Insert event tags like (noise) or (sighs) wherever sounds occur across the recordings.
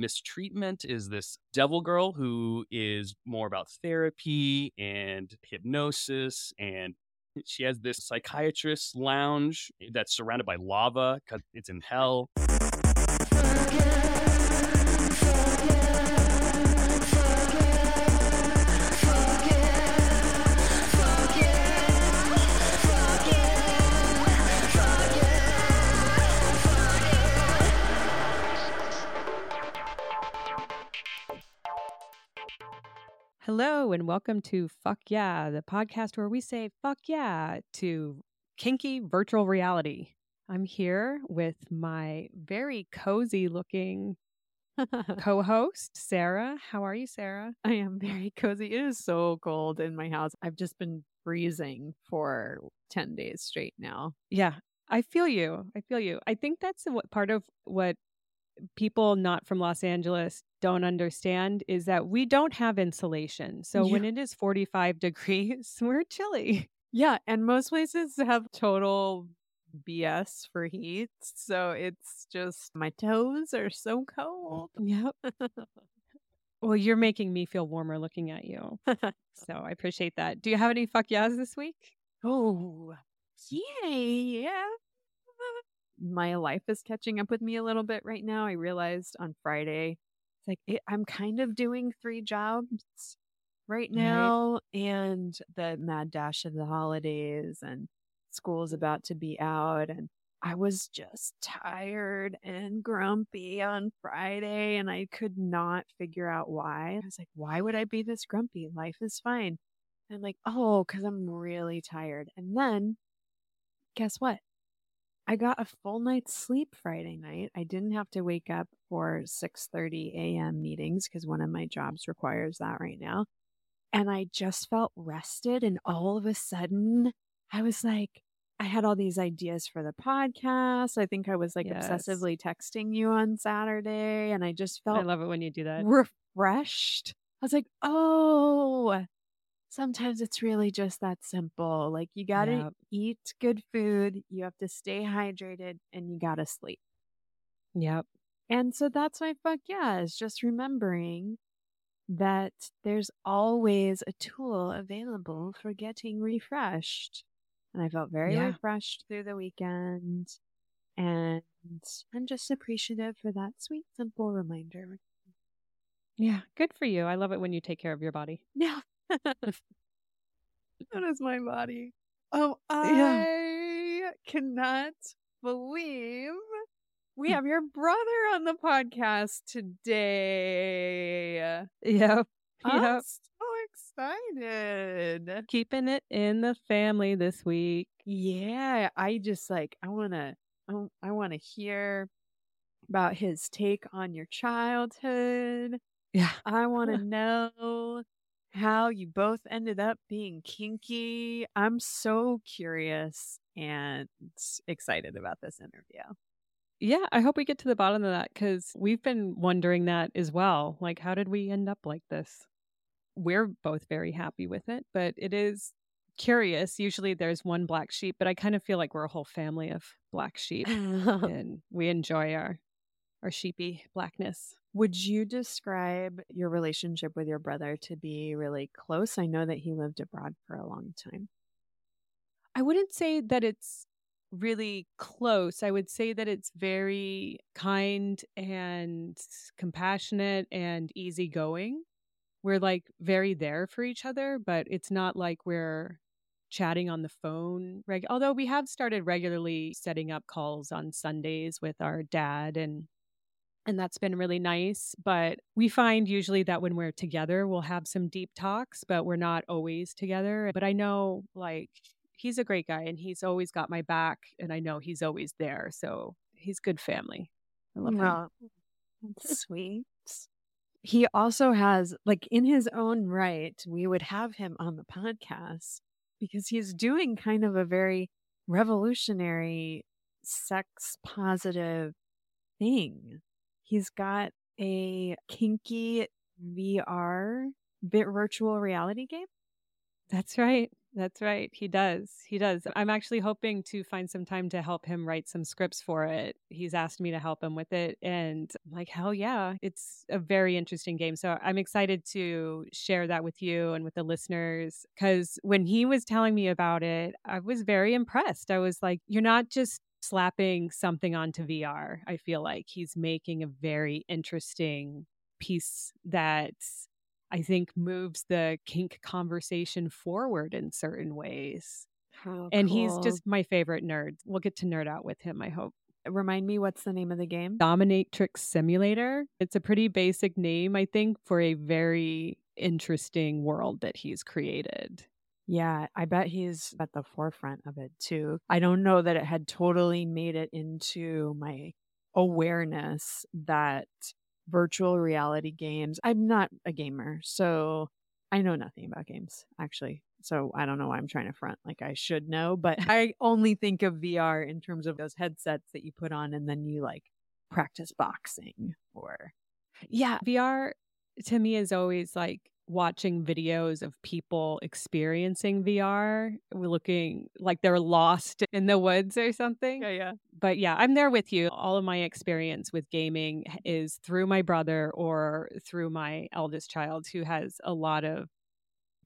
Mistreatment is this devil girl who is more about therapy and hypnosis and (laughs) she has this psychiatrist lounge that's surrounded by lava because it's in hell. Hello, and welcome to Fuck Yeah, the podcast where we say fuck yeah to kinky virtual reality. I'm here with my very cozy looking (laughs) co host, Sarah. How are you, Sarah? I am very cozy. It is so cold in my house. I've just been freezing for 10 days straight now. Yeah, I feel you. I feel you. I think that's what part of what people not from Los Angeles don't understand is that we don't have insulation. So Yeah. when it is 45 degrees, (laughs) we're chilly. Yeah, and most places have total BS for heat. So it's just my toes are so cold. Yep. (laughs) Well, you're making me feel warmer looking at you. (laughs) So I appreciate that. Do you have any fuck yeahs this week? oh, yeah, yeah. My life is catching up with me a little bit right now. I realized on Friday, it's like it, I'm kind of doing three jobs right Right. now, and the mad dash of the holidays, and school's about to be out, and I was just tired and grumpy on Friday, and I could not figure out why. I was like, why would I be this grumpy? Life is fine. And I'm like, oh, because I'm really tired. And then, guess what? I got a full night's sleep Friday night. I didn't have to wake up for 6:30 a.m. meetings because one of my jobs requires that right now. And I just felt rested and all of a sudden I was like I had all these ideas for the podcast. I think I was like Yes. obsessively texting you on Saturday and I just felt I love it when you do that. refreshed. I was like, oh, sometimes it's really just that simple. Like, you got to Yep. eat good food, you have to stay hydrated, and you got to sleep. Yep. And so that's my fuck yeah, is just remembering that there's always a tool available for getting refreshed. And I felt very Yeah. refreshed through the weekend. And I'm just appreciative for that sweet, simple reminder. Yeah. Good for you. I love it when you take care of your body. Yeah. (laughs) that is my body. Oh, (laughs) Yeah. I cannot believe we (laughs) have your brother on the podcast today. Yep. I'm so excited. Keeping it in the family this week. Yeah, I just like I want to oh, I want to hear about his take on your childhood. Yeah. I want to know how you both ended up being kinky. I'm so curious and excited about this interview. Yeah. I hope we get to the bottom of that because we've been wondering that as well. Like, how did we end up like this? We're both very happy with it, but it is curious. Usually there's one black sheep, but I kind of feel like we're a whole family of black sheep (laughs) and we enjoy our our sheepy blackness. Would you describe your relationship with your brother to be really close? I know that he lived abroad for a long time. I wouldn't say that it's really close. I would say that it's very kind and compassionate and easygoing. We're like very there for each other, but it's not like we're chatting on the phone. Reg- Although we have started regularly setting up calls on Sundays with our dad and and that's been really nice, but we find usually that when we're together we'll have some deep talks, but we're not always together. But I know like he's a great guy and he's always got my back and I know he's always there. So he's good family. I love him. That's (laughs) sweet. He also has, like, in his own right, we would have him on the podcast because he's doing kind of a very revolutionary sex positive thing. He's got a kinky VR bit virtual reality game. That's right. That's right. He does. He does. I'm actually hoping to find some time to help him write some scripts for it. He's asked me to help him with it. And I'm like, hell yeah. It's a very interesting game. So I'm excited to share that with you and with the listeners. Because when he was telling me about it, I was very impressed. I was like, you're not just slapping something onto VR. I feel like he's making a very interesting piece that I think moves the kink conversation forward in certain ways. How and he's just my favorite nerd. We'll get to nerd out with him, I hope. remind me what's the name of the game? Dominatrix Simulator. It's a pretty basic name, I think, for a very interesting world that he's created. Yeah, I bet he's at the forefront of it too. I don't know that it had totally made it into my awareness that virtual reality games. I'm not a gamer, so I know nothing about games actually. So I don't know why I'm trying to front like I should know, but (laughs) I only think of VR in terms of those headsets that you put on and then you like practice boxing or Yeah, VR to me is always like watching videos of people experiencing VR. Looking like they're lost in the woods or something. Yeah, yeah. But yeah, I'm there with you. All of my experience with gaming is through my brother or through my eldest child who has a lot of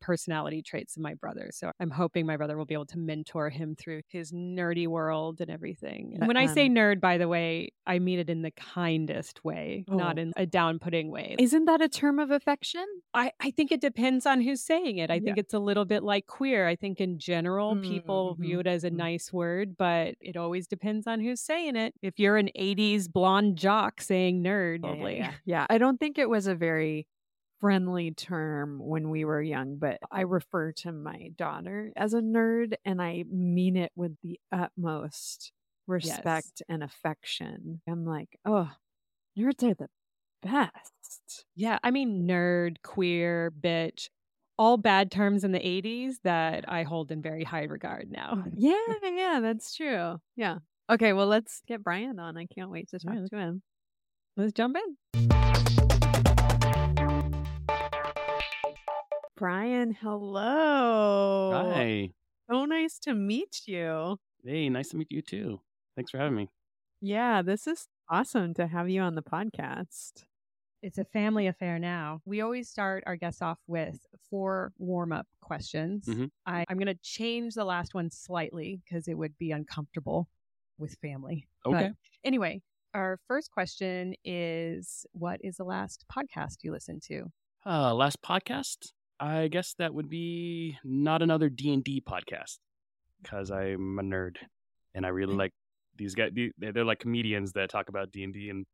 personality traits of my brother. So I'm hoping my brother will be able to mentor him through his nerdy world and everything. And when I say nerd, by the way, I mean it in the kindest way, not Oh. in a down putting way. Isn't that a term of affection? I, I think it depends on who's saying it. I think it's a little bit like queer. I think in general, people view it as a Mhm. nice word, but it always depends on who's saying it. If you're an 80s blonde jock saying nerd, Yeah, yeah, yeah. (laughs) Yeah, I don't think it was a very friendly term when we were young, but I refer to my daughter as a nerd and I mean it with the utmost respect and affection. I'm like, oh, nerds are the best. Yeah, I mean, nerd, queer, bitch, all bad terms in the 80s that I hold in very high regard now. Yeah, yeah, that's true. Yeah. Okay, well, let's get Brian on. I can't wait to talk Yeah. to him. Let's jump in. Brian, hello. Hi. So nice to meet you. Hey, nice to meet you too. Thanks for having me. Yeah, this is awesome to have you on the podcast. It's a family affair now. We always start our guests off with four warm up questions. Mhm. I, I'm going to change the last one slightly because it would be uncomfortable with family. But Okay. anyway, our first question is What is the last podcast you listened to? Uh, last podcast, I guess that would be not another D and D podcast because I'm a nerd and I really mm. like these guys. They're like comedians that talk about D and D and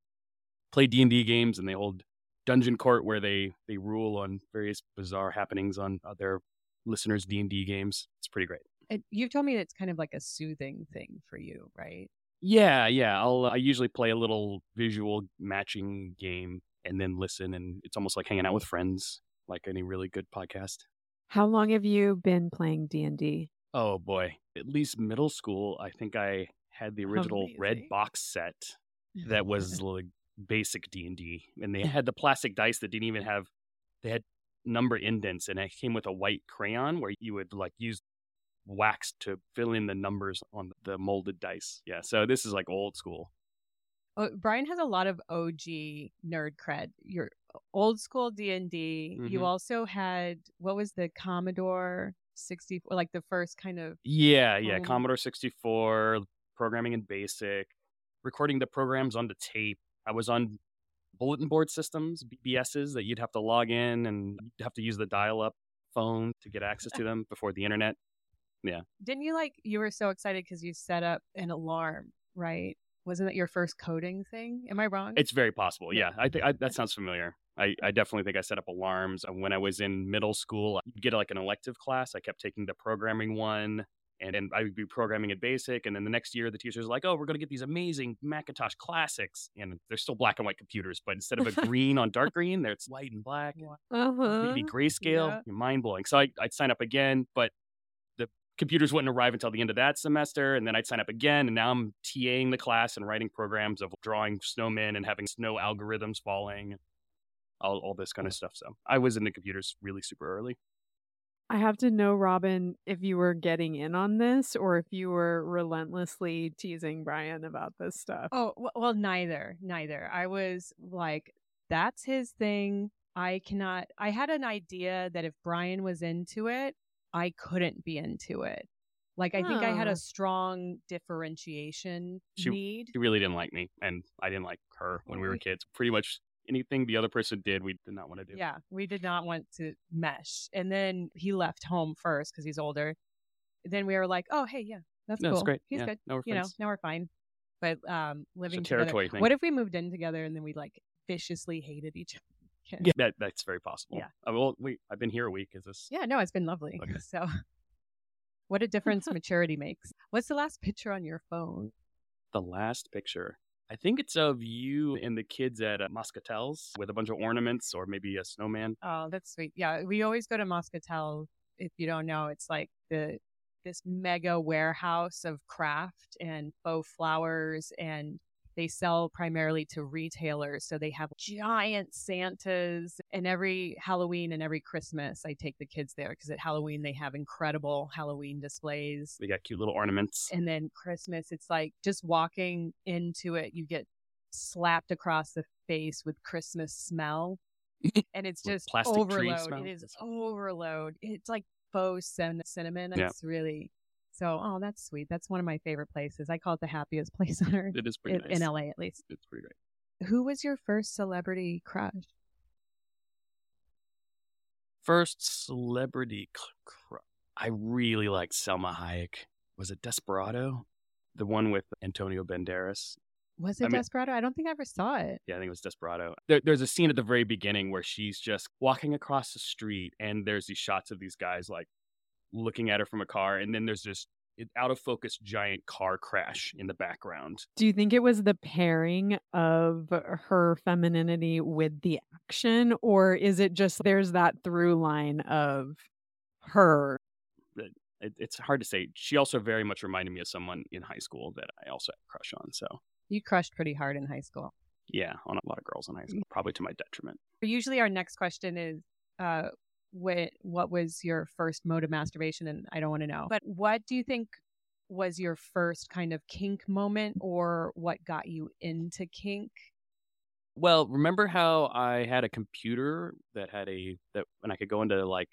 play D and D games, and they hold dungeon court where they they rule on various bizarre happenings on their listeners' D and D games. It's pretty great. It, you've told me it's kind of like a soothing thing for you, right? Yeah, yeah. I'll I usually play a little visual matching game and then listen, and it's almost like hanging out with friends, like any really good podcast. How long have you been playing D&D? Oh boy, at least middle school. I think I had the original red box set that was (laughs) like basic D and D, and they had the plastic dice that didn't even have. They had number indents, and it came with a white crayon where you would like use wax to fill in the numbers on the molded dice. Yeah, so this is like old school. Oh, Brian has a lot of OG nerd cred. Your old school D and D. You Mhm. also had what was the Commodore sixty four, like the first kind of Yeah, yeah. Um, Commodore 64, programming in BASIC, recording the programs on the tape. I was on bulletin board systems, BBSs, that you'd have to log in and you'd have to use the dial up phone to get access to (laughs) them before the internet. Yeah. Didn't you like? You were so excited because you set up an alarm, right? Wasn't that your first coding thing? Am I wrong? It's very possible. Yeah, I think that sounds familiar. I, I definitely think I set up alarms. And When I was in middle school, I'd get like an elective class. I kept taking the programming one. And then I would be programming in BASIC. And then the next year, the teacher's like, oh, we're going to get these amazing Macintosh classics. And they're still black and white computers, but instead of a (laughs) green on dark green, there it's white and black. Uh-huh. Maybe grayscale. Yeah. Mind blowing. So I, I'd sign up again, but computers wouldn't arrive until the end of that semester. And then I'd sign up again. And now I'm TAing the class and writing programs of drawing snowmen and having snow algorithms falling, all, all this kind of stuff. So I was into computers really super early. I have to know, Robin, if you were getting in on this or if you were relentlessly teasing Brian about this stuff. Oh, well, neither. Neither. I was like, that's his thing. I cannot. I had an idea that if Brian was into it, I couldn't be into it. Like, I think I had a strong differentiation She- need. He really didn't like me, and I didn't like her when we were kids. Pretty much anything the other person did, we did not want to do. Yeah, we did not want to mesh. And then he left home first because he's older. Then we were like, oh, hey, yeah, that's no, cool. great. He's yeah, good. No, we're You know, now we're fine. But um, living together. thing. What if we moved in together and then we like viciously hated each other? Yeah, that, that's very possible. Yeah. Uh, well, we I've been here a week. Is this? Yeah, no, it's been lovely. Okay. (laughs) So, what a difference (laughs) maturity makes. What's the last picture on your phone? The last picture. I think it's of you and the kids at uh, Moskatel's with a bunch of ornaments or maybe a snowman. Oh, that's sweet. Yeah, we always go to Moskatel. If you don't know, it's like the this mega warehouse of craft and faux flowers and they sell primarily to retailers. So they have giant Santas and every Halloween and every Christmas I take the kids there because at Halloween they have incredible Halloween displays. They got cute little ornaments. And then Christmas, it's like just walking into it, you get slapped across the face with Christmas smell. (laughs) and it's just overload. It is overload. It's like faux cinnamon. Yeah. It's really so. Oh, that's sweet. That's one of my favorite places. I call it the happiest (laughs) place on earth It is pretty in, nice. in LA, at least. It's pretty great. Who was your first celebrity crush? First celebrity cl- cr- I really liked Salma Hayek. Was it Desperado? The one with Antonio Banderas. Was it I mean- Desperado? I don't think I ever saw it. Yeah, I think it was Desperado. There, there's a scene at the very beginning where she's just walking across the street, and there's these shots of these guys like looking at her from a car, and then there's this out of focus giant car crash in the background. Do you think it was the pairing of her femininity with the action, or is it just there's that through line of her? It, it's hard to say. She also very much reminded me of someone in high school that I also had a crush on. So You crushed pretty hard in high school. yeah, on a lot of girls in high school, probably to my detriment. Usually, our next question is, uh, what what was your first mode of masturbation? And I don't want to know, but what do you think was your first kind of kink moment, or what got you into kink? Well, remember how I had a computer that had a that and I could go into like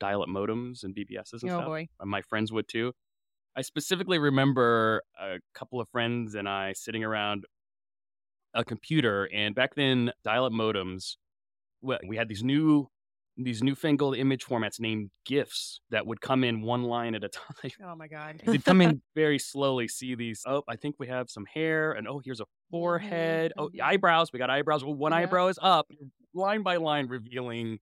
dial-up modems and BBSs and oh stuff. boy, and my friends would too. I specifically remember a couple of friends and I sitting around a computer, and back then, dial-up modems. Well, we had these new, these newfangled image formats named GIFs that would come in one line at a (laughs) time. oh my god, They'd come in (laughs) very slowly. See these? Oh, I think we have some hair, and oh, here's a forehead. Oh, mhm. eyebrows. We got eyebrows. Well, one Yeah. eyebrow is up, line by line, revealing,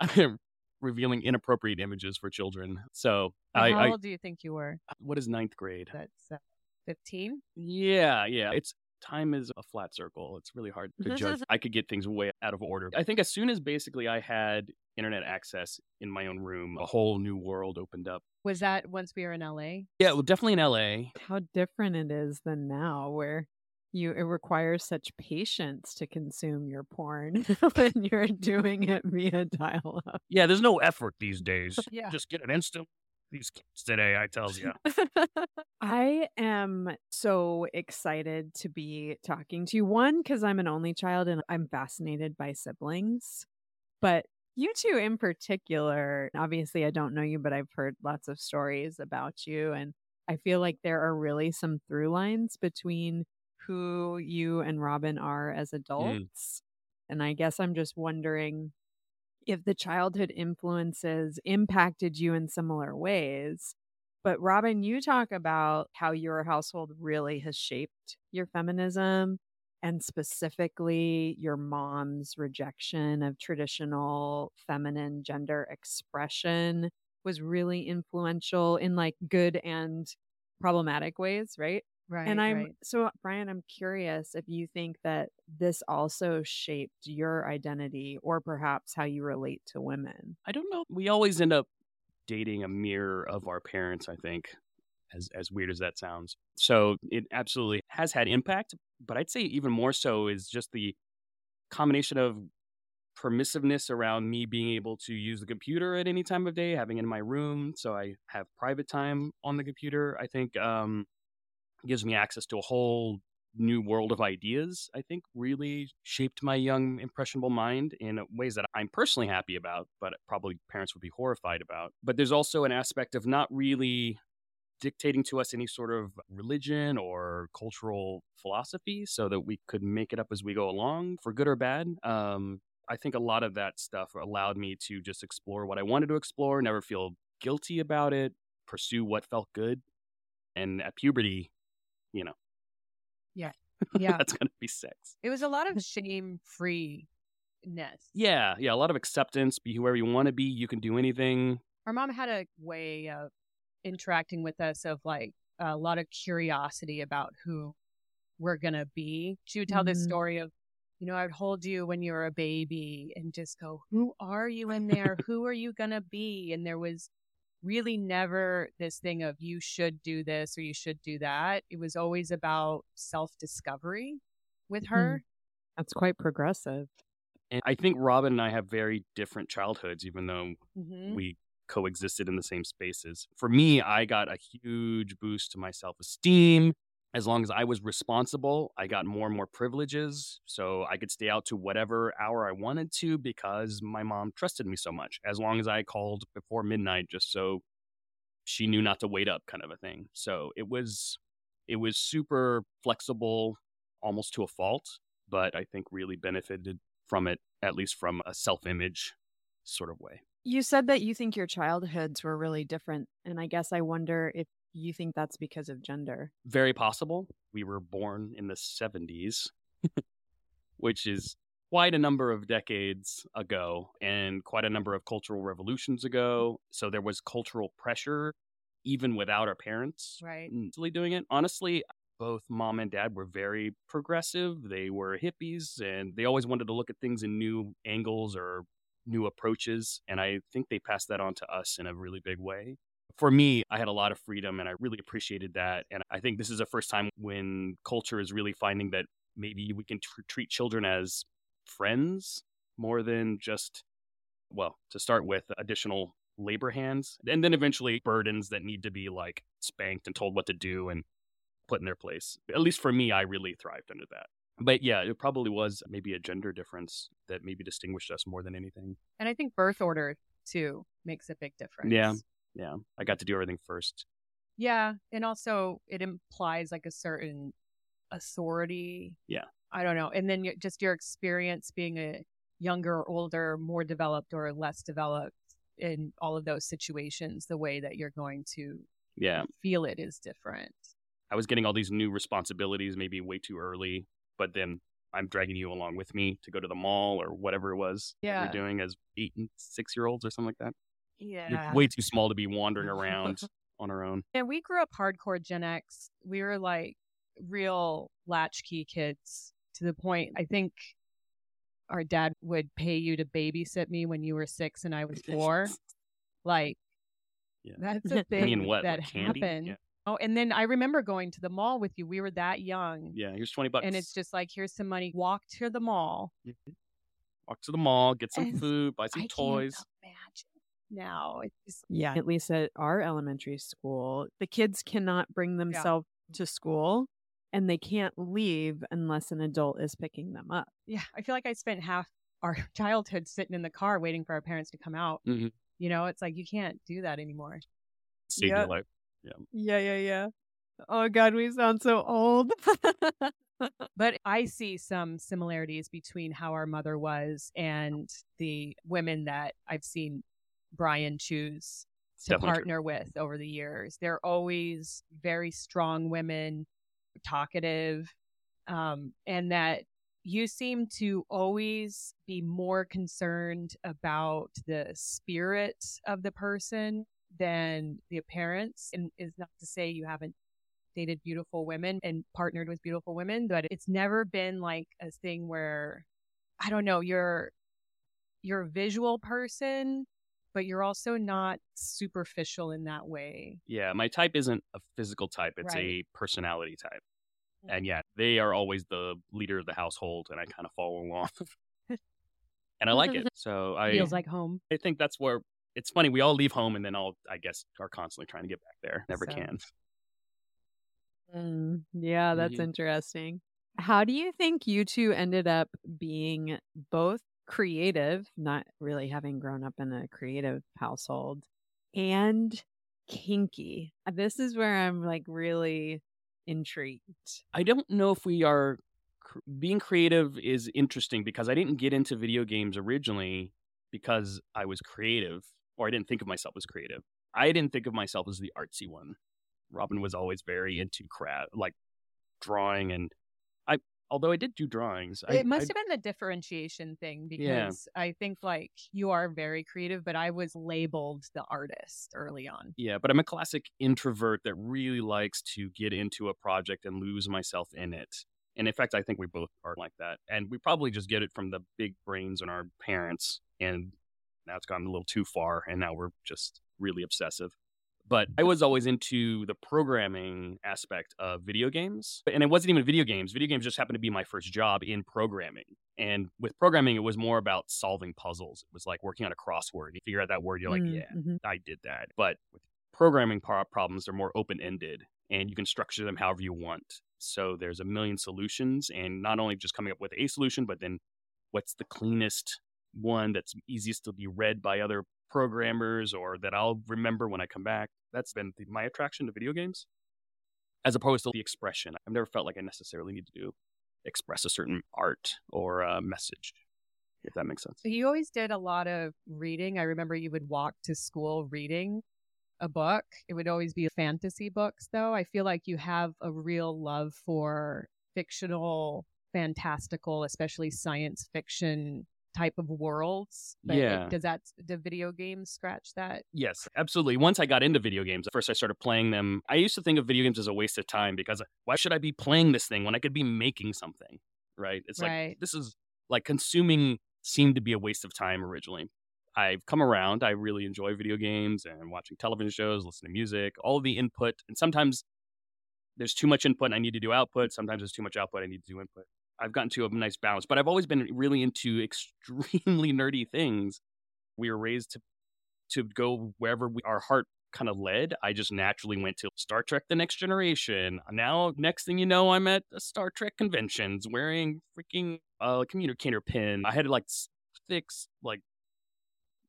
(laughs) revealing inappropriate images for children. So, I, how I old do you think you were? what is ninth grade? That's uh, fifteen. Yeah, yeah. It's time is a flat circle. It's really hard to judge. I could get things way out of order. I think as soon as basically I had internet access in my own room, a whole new world opened up. Was that once we were in LA? Yeah, well, definitely in LA. How different it is than now, where you it requires such patience to consume your porn (laughs) when you're doing it via dial up. Yeah, there's no effort these days. Yeah. Just get an instant. These kids today, I tells you. (laughs) I am so excited to be talking to you. One, because I'm an only child and I'm fascinated by siblings. But you two in particular, obviously, I don't know you, but I've heard lots of stories about you. And I feel like there are really some through lines between who you and Robin are as mm. adults. And I guess I'm just wondering if the childhood influences impacted you in similar ways. But Robin, you talk about how your household really has shaped your feminism and specifically your mom's rejection of traditional feminine gender expression was really influential in like good and problematic ways, right? Right. and I'm right. so Brian, I'm curious if you think that this also shaped your identity or perhaps how you relate to women. I don't know. We always end up dating a mirror of our parents, I think, as as weird as that sounds. So it absolutely has had impact, but I'd say even more so is just the combination of permissiveness around me being able to use the computer at any time of day, having it in my room, so I have private time on the computer. I think um, gives me access to a whole new world of ideas. I think really shaped my young impressionable mind in ways that I'm personally happy about, but probably parents would be horrified about. But there's also an aspect of not really dictating to us any sort of religion or cultural philosophy so that we could make it up as we go along for good or bad. Um, I think a lot of that stuff allowed me to just explore what I wanted to explore, never feel guilty about it, pursue what felt good. And at puberty, you know, Yeah. (laughs) Yeah. That's going to be sex. It was a lot of shame freeness. Yeah. Yeah. A lot of acceptance. Be whoever you want to be. You can do anything. Our mom had a way of interacting with us of like a lot of curiosity about who we're going to be. She would tell this Mhm. story of, you know, I'd hold you when you were a baby and just go, who are you in there? (laughs) who are you going to be? And there was really never this thing of you should do this or you should do that. It was always about self discovery with her. That's quite progressive. And I think Robin and I have very different childhoods, even though Mm-hmm. we coexisted in the same spaces. For me, I got a huge boost to my self esteem. As long as I was responsible, I got more and more privileges. So I could stay out to whatever hour I wanted to because my mom trusted me so much. As long as I called before midnight, just so she knew not to wait up, kind of a thing. So it was, it was super flexible, almost to a fault, but I think really benefited from it, at least from a self image sort of way. You said that you think your childhoods were really different. And I guess I wonder if you think that's because of gender. very possible. We were born in the 70s, which is quite a number of decades ago and quite a number of cultural revolutions ago. So there was cultural pressure even without our parents Right. doing it. Honestly, both mom and dad were very progressive. They were hippies and they always wanted to look at things in new angles or new approaches. And I think they passed that on to us in a really big way. For me, I had a lot of freedom and I really appreciated that. And I think this is the first time when culture is really finding that maybe we can tr- treat children as friends more than just, well, to start with, additional labor hands. And then eventually burdens that need to be like spanked and told what to do and put in their place. At least for me, I really thrived under that. But yeah, it probably was maybe a gender difference that maybe distinguished us more than anything. And I think birth order too makes a big difference. Yeah. Yeah, I got to do everything first. Yeah. And also it implies like a certain authority. Yeah. I don't know. And then just your experience being a younger older, more developed or less developed in all of those situations, the way that you're going to Yeah, feel it is different. I was getting all these new responsibilities maybe way too early, but then I'm dragging you along with me to go to the mall or whatever it was Yeah. we're doing as eight and six year olds or something like that. Yeah. You're way too small to be wandering around (laughs) on our own. And we grew up hardcore Gen X. We were like real latchkey kids to the point I think our dad would pay you to babysit me when you were six and I was four. (laughs) Like Yeah. that's a (laughs) thing mean, what? that like happened. Yeah. Oh, and then I remember going to the mall with you. We were that young. yeah, here's 20 bucks. And it's just like, here's some money. Walk to the mall. Mm-hmm. walk to the mall, get some And food, buy some I toys. Can't imagine now. It's just, Yeah. At least at our elementary school, the kids cannot bring themselves to school and they can't leave unless an adult is picking them up. yeah, I feel like I spent half our (laughs) childhood sitting in the car waiting for our parents to come out. Mhm. You know, it's like you can't do that anymore. Save Yeah. your life. Yeah, yeah, yeah. Oh God, we sound so old. (laughs) But I see some similarities between how our mother was and the women that I've seen Brian choose to Definitely true. partner with over the years. They're always very strong women, talkative, um, and that you seem to always be more concerned about the spirit of the person than the appearance. And is not to say you haven't dated beautiful women and partnered with beautiful women, but it's never been like a thing where I don't know, you're you're a visual person, but you're also not superficial in that way. Yeah, my type isn't a physical type, it's Right. a personality type. And yeah, they are always the leader of the household, and I kind of follow along. (laughs) (laughs) and I like it. So I Feels like home. I think that's where it's funny. We all leave home and then all I guess are constantly trying to get back there. Never So- can. Mm, yeah, that's Yeah. interesting. How do you think you two ended up being both creative, not really having grown up in a creative household, and kinky? Uh, this is where I'm like really intrigued. I don't know if we are being creative is interesting because I didn't get into video games originally because I was creative or I didn't think of myself as creative. I didn't think of myself as the artsy one. Robin was always very into craft, like drawing, and. Although I did do drawings, I, it must I- have been the differentiation thing Yeah. because I think like you are very creative, but I was labeled the artist early on. Yeah, but I'm a classic introvert that really likes to get into a project and lose myself in it. And in fact, I think we both are like that. And we probably just get it from the big brains in our parents. And now it's gone a little too far. And now we're just really obsessive. But I was always into the programming aspect of video games. And it wasn't even video games. Video games just happened to be my first job in programming. And with programming, it was more about solving puzzles. It was like working on a crossword. You figure out that word, you're like, Mm, yeah, mhm. I did that. But with programming problems, they're more open ended and you can structure them however you want. So there's a million solutions, and not only just coming up with a solution, but then what's the cleanest one that's easiest to be read by other programmers or that I'll remember when I come back. That's been the, my attraction to video games, as opposed to the expression. I've never felt like I necessarily need to do express a certain art or a message, if that makes sense. You always did a lot of reading. I remember you would walk to school reading a book. It would always be fantasy books, though. I feel like you have a real love for fictional, fantastical, especially science fiction type of worlds. But Yeah. does that, do video games scratch that? Yes, absolutely. Once I got into video games, first I started playing them. I used to think of video games as a waste of time because why should I be playing this thing when I could be making something? Right? It's Right. like this is like consuming seemed to be a waste of time originally. I've come around. I really enjoy video games and watching television shows, listening to music, all the input. And sometimes there's too much input and I need to do output. Sometimes there's too much output. I need to do input. I've gotten to a nice balance, but I've always been really into (laughs) extremely nerdy things. We were raised to to go wherever we, our heart kind of led. I just naturally went to Star Trek: The Next Generation. Now, next thing you know, I'm at a Star Trek conventions wearing freaking uh, communicator pin. I had like thick like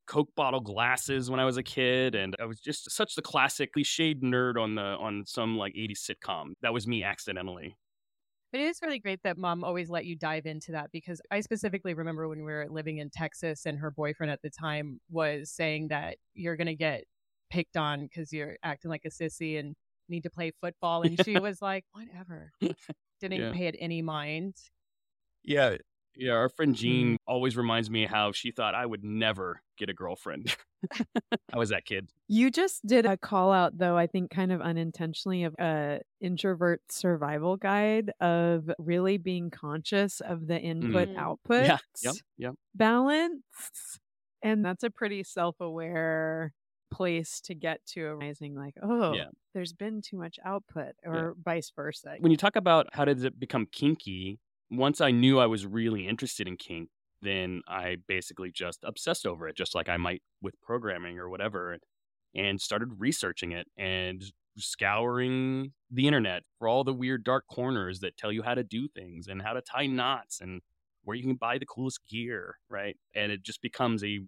Coke bottle glasses when I was a kid, and I was just such the classic cliched nerd on the on some like 80s sitcom. That was me accidentally. But it is really great that mom always let you dive into that because I specifically remember when we were living in Texas and her boyfriend at the time was saying that you're going to get picked on because you're acting like a sissy and need to play football. And she (laughs) was like, whatever. Didn't Yeah. pay it any mind. Yeah. Yeah, our friend Jean mm-hmm. always reminds me how she thought I would never get a girlfriend. I was that kid. You just did a call out, though, I think kind of unintentionally, of a introvert survival guide of really being conscious of the input Mm. output Yeah. Yep. Yep. balance. And that's a pretty self aware place to get to, realizing, like, oh, Yeah. there's been too much output, or vice versa. When you talk about how did it become kinky, once I knew I was really interested in kink, then I basically just obsessed over it, just like I might with programming or whatever, and started researching it and scouring the internet for all the weird dark corners that tell you how to do things and how to tie knots and where you can buy the coolest gear, right? And it just becomes a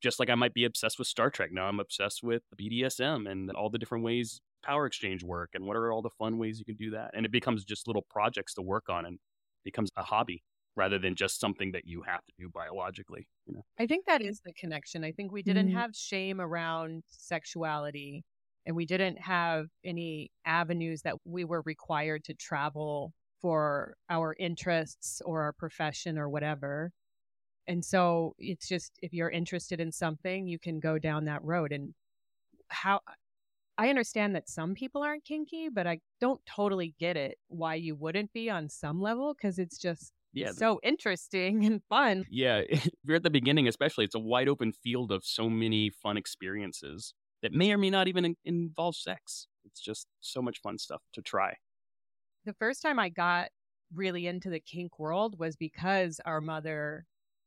just like I might be obsessed with Star Trek. Now I'm obsessed with BDSM and all the different ways power exchange work and what are all the fun ways you can do that. And it becomes just little projects to work on and becomes a hobby rather than just something that you have to do biologically. You know? I think that is the connection. I think we didn't Mhm. have shame around sexuality and we didn't have any avenues that we were required to travel for our interests or our profession or whatever. And so it's just if you're interested in something, you can go down that road. And how I understand that some people aren't kinky, but I don't totally get it why you wouldn't be on some level because it's just Yeah. so interesting and fun. yeah. (laughs) If you're at the beginning, especially, it's a wide open field of so many fun experiences that may or may not even in- involve sex. It's just so much fun stuff to try. the first time I got really into the kink world was because our mother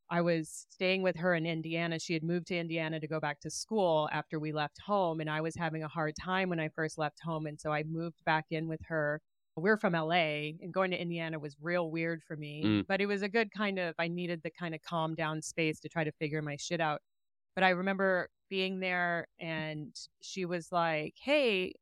I was staying with her in Indiana. She had moved to Indiana to go back to school after we left home. And I was having a hard time when I first left home. And so I moved back in with her. We're from LA and going to Indiana was real weird for me, Mm. but it was a good kind of, I needed the kind of calm down space to try to figure my shit out. But I remember being there and she was like, Hey,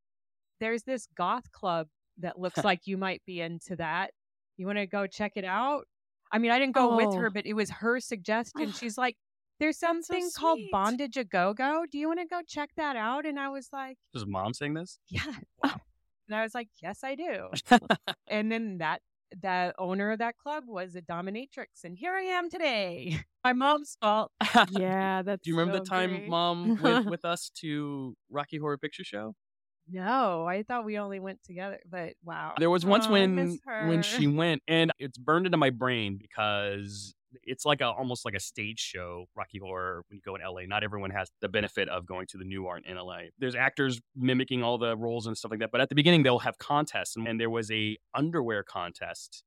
there's this goth club that looks (laughs) like you might be into that. You want to go check it out? I mean, I didn't go with her, Oh. but it was her suggestion. Oh, (sighs) She's like, there's that's so something called. Bondage a Go Go. Do you want to go check that out? And I was like, Is mom saying this? yeah. Wow. And I was like, yes, I do. (laughs) and then that the owner of that club was a dominatrix, and here I am today. (laughs) My mom's fault. (laughs) Yeah, that's. Do you remember so the time great. mom went with us to Rocky Horror Picture Show? No, I thought we only went together, but wow. There was once Oh, when when she went, and it's burned into my brain because it's like a almost like a stage show. Rocky Horror when you go in LA, not everyone has the benefit of going to the Nuart in LA. There's actors mimicking all the roles and stuff like that, but at the beginning they'll have contests, and, and there was a underwear contest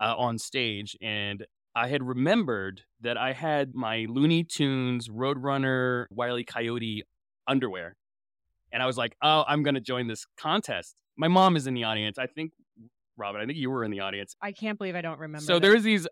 uh, on stage, and I had remembered that I had my Looney Tunes Roadrunner Wile E. Coyote underwear. And I was like, oh, I'm going to join this contest. My mom is in the audience. I think, Robin, I think you were in the audience. I can't believe I don't remember. So this. there's these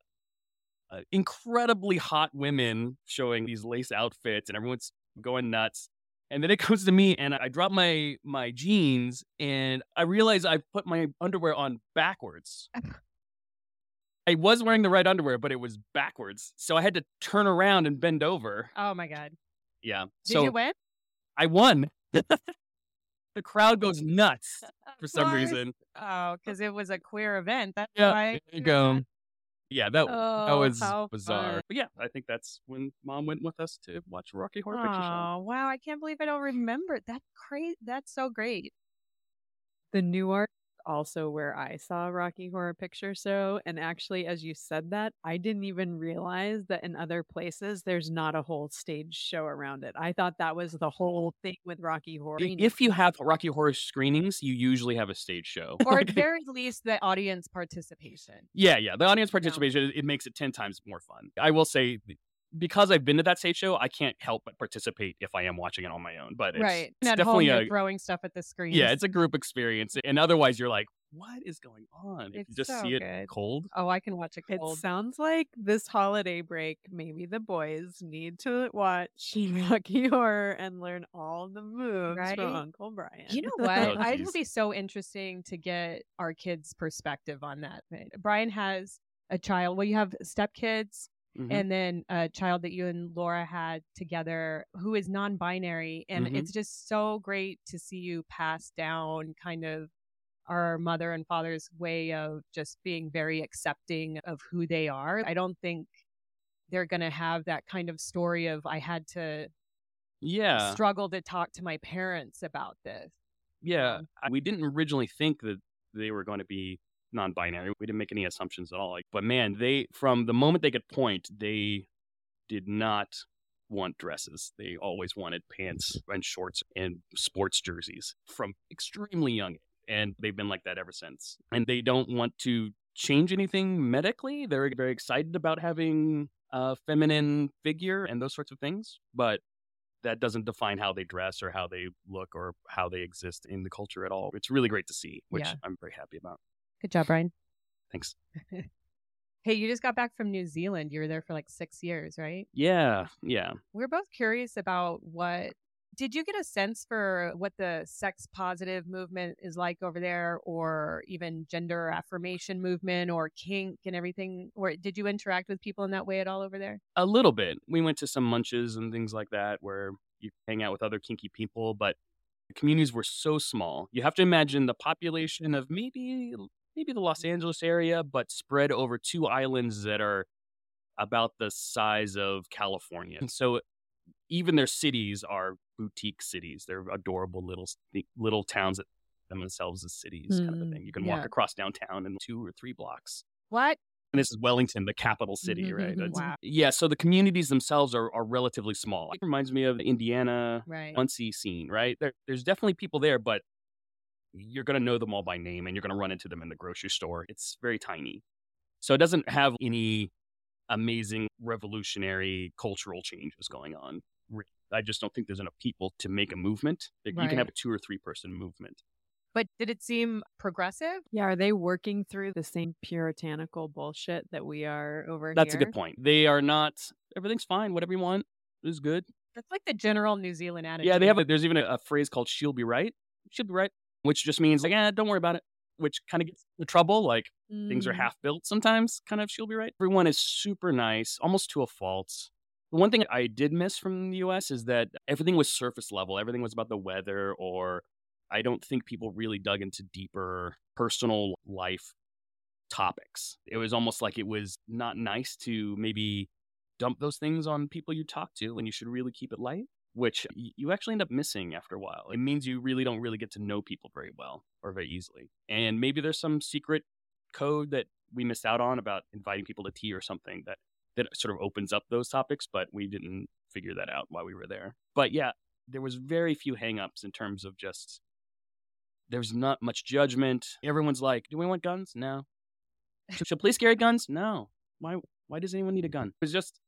uh, incredibly hot women showing these lace outfits, and everyone's going nuts. And then it (laughs) comes to me, and I drop my my jeans, and I realize I put my underwear on backwards. (laughs) I was wearing the right underwear, but it was backwards, so I had to turn around and bend over. Oh my god. Yeah, Did so you win? I won. (laughs) the crowd goes nuts for some reason. Oh, because it was a queer event. That's Yeah, why. there you go. Yeah, that that Oh, was bizarre. fun. But yeah, I think that's when mom went with us to watch Rocky Horror Picture Show. Oh wow! I can't believe I don't remember. That's crazy. That's so great. The Nuart also where I saw Rocky Horror Picture Show. And actually, as you said that, I didn't even realize that in other places there's not a whole stage show around it. I thought that was the whole thing with Rocky Horror. If you have Rocky Horror screenings, you usually have a stage show. Or at (laughs) very least, the audience participation. yeah, yeah. The audience participation, it makes it 10 times more fun. I will say, because I've been to that stage show, I can't help but participate if I am watching it on my own. But it's, right. it's And at home, you're a, throwing stuff at the screen. yeah, it's a group experience. And otherwise, you're like, what is going on? If you just so see it good. cold. Oh, I can watch it It sounds like this holiday break, maybe the boys need to watch (laughs) Rocky Horror and learn all the moves Right? from Uncle Brian. You know (laughs) Oh, what? I- geez. It'll be so interesting to get our kids' perspective on that. Brian has a child. Well, you have stepkids, Mhm. and then a child that you and Laura had together who is non-binary, and Mhm. it's just so great to see you pass down kind of our mother and father's way of just being very accepting of who they are. I don't think they're going to have that kind of story of I had to yeah. struggle to talk to my parents about this. Yeah, we didn't originally think that they were going to be non-binary. We didn't make any assumptions at all. Like, but man, they from the moment they could point, they did not want dresses. They always wanted pants and shorts and sports jerseys from extremely young, and they've been like that ever since. And they don't want to change anything medically. They're very excited about having a feminine figure and those sorts of things, but that doesn't define how they dress or how they look or how they exist in the culture at all. It's really great to see, which Yeah. I'm very happy about. Good job, Brian. Thanks. (laughs) Hey, you just got back from New Zealand. You were there for like six years, right? Yeah, yeah. We're both curious about what. Did you get a sense for what the sex positive movement is like over there, or even gender affirmation movement, or kink and everything? Or did you interact with people in that way at all over there? A little bit. We went to some munches and things like that where you hang out with other kinky people, but the communities were so small. You have to imagine the population of maybe maybe the Los Angeles area, but spread over two islands that are about the size of California. And so even their cities are boutique cities. They're adorable little little towns that themselves as cities kind of a Hmm, thing. You can yeah. walk across downtown in two or three blocks. What? And this is Wellington, the capital city, right? That's- Wow. Yeah, so the communities themselves are, are relatively small. It reminds me of the Indiana Right. Muncie scene, right? There, there's definitely people there, but you're going to know them all by name and you're going to run into them in the grocery store. It's very tiny. So it doesn't have any amazing revolutionary cultural changes going on. I just don't think there's enough people to make a movement. Like, You can have a two or three person movement. But did it seem progressive? Yeah, are they working through the same puritanical bullshit that we are over That's a good point. They are not. Everything's fine. Whatever you want is good. That's like the general New Zealand attitude. Yeah, they have. A, there's even a, a phrase called "she'll be right." She'll be right, which just means like, eh, don't worry about it. Which kind of gets the trouble. Like things are Mm. half built sometimes. Kind of, she'll be right. Everyone is super nice, almost to a fault. The one thing I did miss from the U.S. is that everything was surface level. Everything was about the weather, or I don't think people really dug into deeper personal life topics. It was almost like it was not nice to maybe dump those things on people you talk to, and you should really keep it light, which you actually end up missing after a while. It means you really don't really get to know people very well or very easily. And maybe there's some secret code that we missed out on about inviting people to tea or something that that sort of opens up those topics, but we didn't figure that out while we were there. But yeah, there was very few hangups in terms of just there's not much judgment. Everyone's like, "Do we want guns? No. Should, police carry guns? No. Why? Why does anyone need a gun? It's just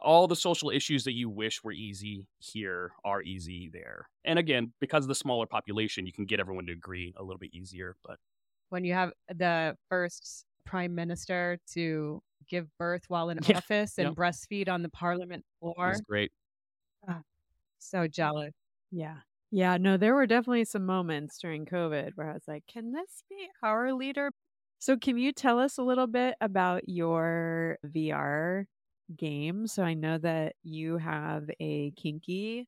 all the social issues that you wish were easy here are easy there. And again, because of the smaller population, you can get everyone to agree a little bit easier. But when you have the first prime minister to give birth while in (laughs) Yeah, office and yep. breastfeed on the parliament floor. was great. Ah, so jealous. Yeah. Yeah, no, there were definitely some moments during COVID where I was like, can this be our leader? So, can you tell us a little bit about your VR game? So, I know that you have a kinky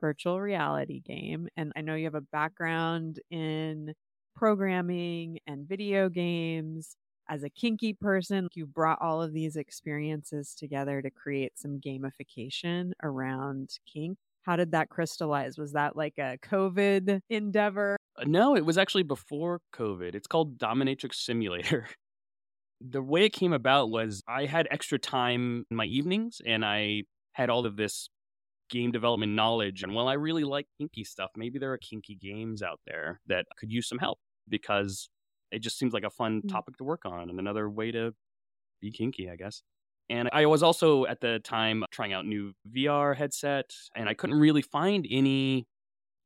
virtual reality game, and I know you have a background in programming and video games. As a kinky person, you brought all of these experiences together to create some gamification around kink. How did that crystallize? Was that like a COVID endeavor? Uh, No, it was actually before COVID. It's called Dominatrix Simulator. (laughs) The way it came about was I had extra time in my evenings and I had all of this game development knowledge. And well, I really like kinky stuff. Maybe there are kinky games out there that could use some help because it just seems like a fun Mm. topic to work on and another way to be kinky, I guess. And I was also at the time trying out new VR headset and I couldn't really find any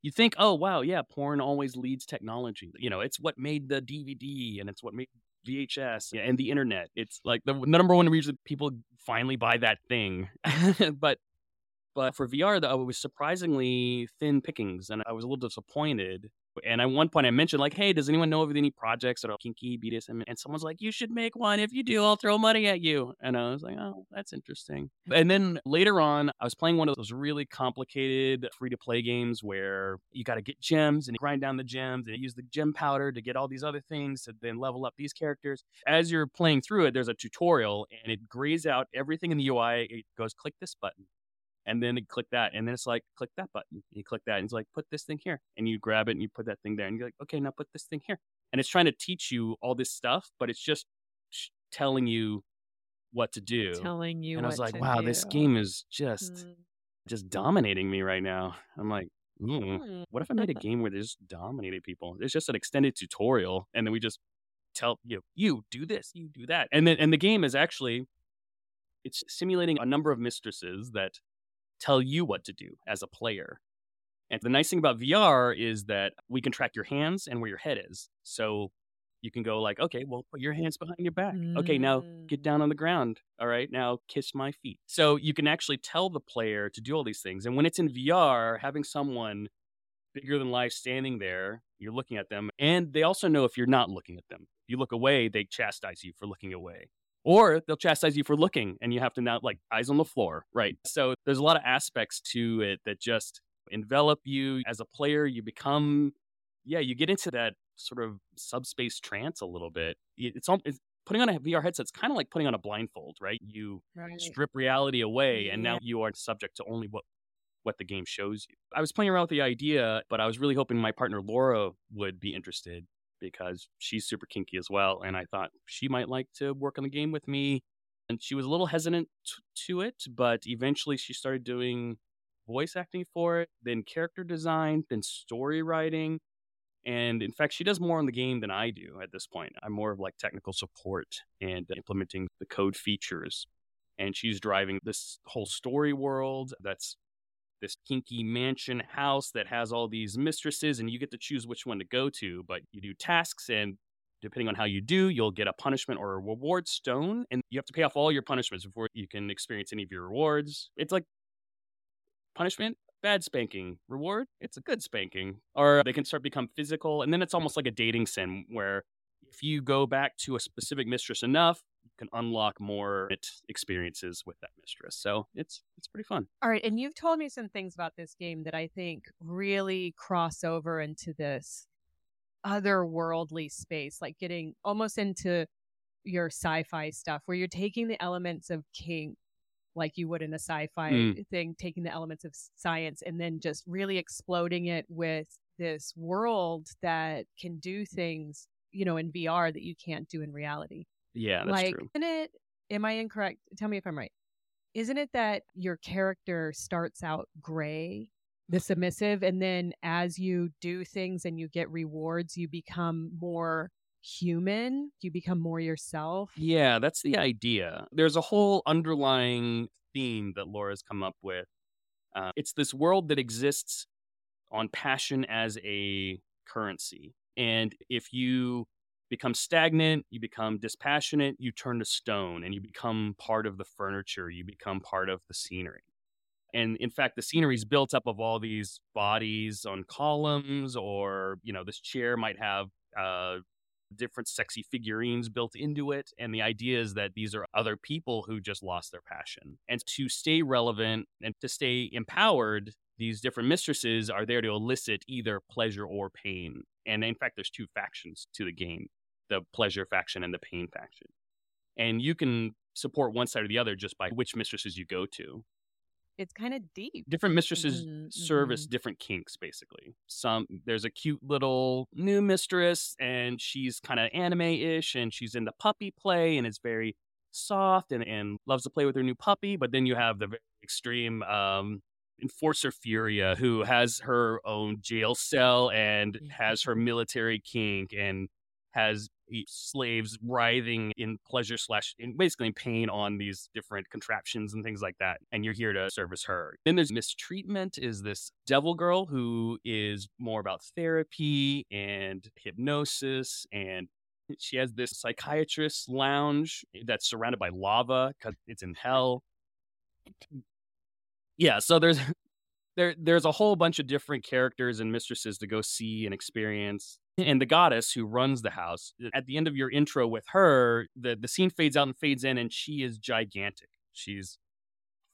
you think, oh wow, yeah, porn always leads technology. You know, it's what made the DVD and it's what made VHS and the internet. It's like the, the number one reason people finally buy that thing. (laughs) but but for VR, though, it was surprisingly thin pickings, and I was a little disappointed. And at one point, I mentioned like, "Hey, does anyone know of any projects that are kinky BDSM?" And someone's like, "You should make one. If you do, I'll throw money at you." And I was like, "Oh, that's interesting." And then later on, I was playing one of those really complicated free-to-play games where you got to get gems and grind down the gems and use the gem powder to get all these other things to then level up these characters. As you're playing through it, there's a tutorial and it grays out everything in the UI. It goes, "Click this button." And then you click that, and then it's like click that button. You click that, and it's like put this thing here, and you grab it and you put that thing there, and you're like, okay, now put this thing here, and it's trying to teach you all this stuff, but it's just telling you what to do. Telling you and I was like, wow, this game is just Mm. just dominating me right now. I'm like, Mm. what if I made a (laughs) game where they just dominated people? It's just an extended tutorial, and then we just tell you, you do this, you do that, and then and the game is actually it's simulating a number of mistresses that tell you what to do as a player. And the nice thing about VR is that we can track your hands and where your head is. So you can go like, okay, well, put your hands behind your back. Okay, now get Mm. down on the ground. All right, now kiss my feet. So you can actually tell the player to do all these things. And when it's in VR, having someone bigger than life standing there, you're looking at them, and they also know if you're not looking at them. If you look away, they chastise you for looking away. Or they'll chastise you for looking, and you have to now like eyes on the floor, right? So there's a lot of aspects to it that just envelop you as a player. You become, yeah, you get into that sort of subspace trance a little bit. It's, all, it's putting on a VR headset's kind of like putting on a blindfold, right? You Right. strip reality away, and Yeah. now you are subject to only what what the game shows you. I was playing around with the idea, but I was really hoping my partner Laura would be interested because she's super kinky as well, and I thought she might like to work on the game with me. And she was a little hesitant t- to it, but eventually she started doing voice acting for it, then character design, then story writing. And in fact, she does more on the game than I do at this point. I'm more of like technical support and implementing the code features. And she's driving this whole story world that's this kinky mansion house that has all these mistresses, and you get to choose which one to go to. But you do tasks, and depending on how you do, you'll get a punishment or a reward stone, and you have to pay off all your punishments before you can experience any of your rewards. It's like punishment, bad spanking. Reward, it's a good spanking. Or they can start become physical, and then it's almost like a dating sim where if you go back to a specific mistress enough, can unlock more experiences with that mistress. So it's it's pretty fun. All right, and you've told me some things about this game that I think really cross over into this otherworldly space, like getting almost into your sci-fi stuff where you're taking the elements of kink like you would in a sci-fi mm. thing taking the elements of science and then just really exploding it with this world that can do things you know in VR that you can't do in reality. Yeah, that's like, true. Isn't it? Am I incorrect? Tell me if I'm right. Isn't it that your character starts out gray, the submissive, and then as you do things and you get rewards, you become more human? You become more yourself? Yeah, that's the idea. There's a whole underlying theme that Laura's come up with. Uh, it's this world that exists on passion as a currency. And if you become stagnant, you become dispassionate, you turn to stone and you become part of the furniture, you become part of the scenery. And in fact, the scenery is built up of all these bodies on columns, or, you know, this chair might have uh, different sexy figurines built into it. And the idea is that these are other people who just lost their passion. And to stay relevant and to stay empowered, these different mistresses are there to elicit either pleasure or pain. And in fact, there's two factions to the game the pleasure faction and the pain faction. And you can support one side or the other just by which mistresses you go to. It's kind of deep. Different mistresses mm-hmm, service mm-hmm. different kinks, basically. Some there's a cute little new mistress, and she's kind of anime-ish, and she's in the puppy play, and it's very soft and, and loves to play with her new puppy. But then you have the extreme um, Enforcer Furia, who has her own jail cell and has her military kink and has slaves writhing in pleasure slash in basically in pain on these different contraptions and things like that and you're here to service her then there's mistreatment is this devil girl who is more about therapy and hypnosis and she has this psychiatrist lounge that's surrounded by lava because it's in hell yeah, so there's (laughs) there there's a whole bunch of different characters and mistresses to go see and experience. And the goddess who runs the house, at the end of your intro with her, the, the scene fades out and fades in, and she is gigantic. She's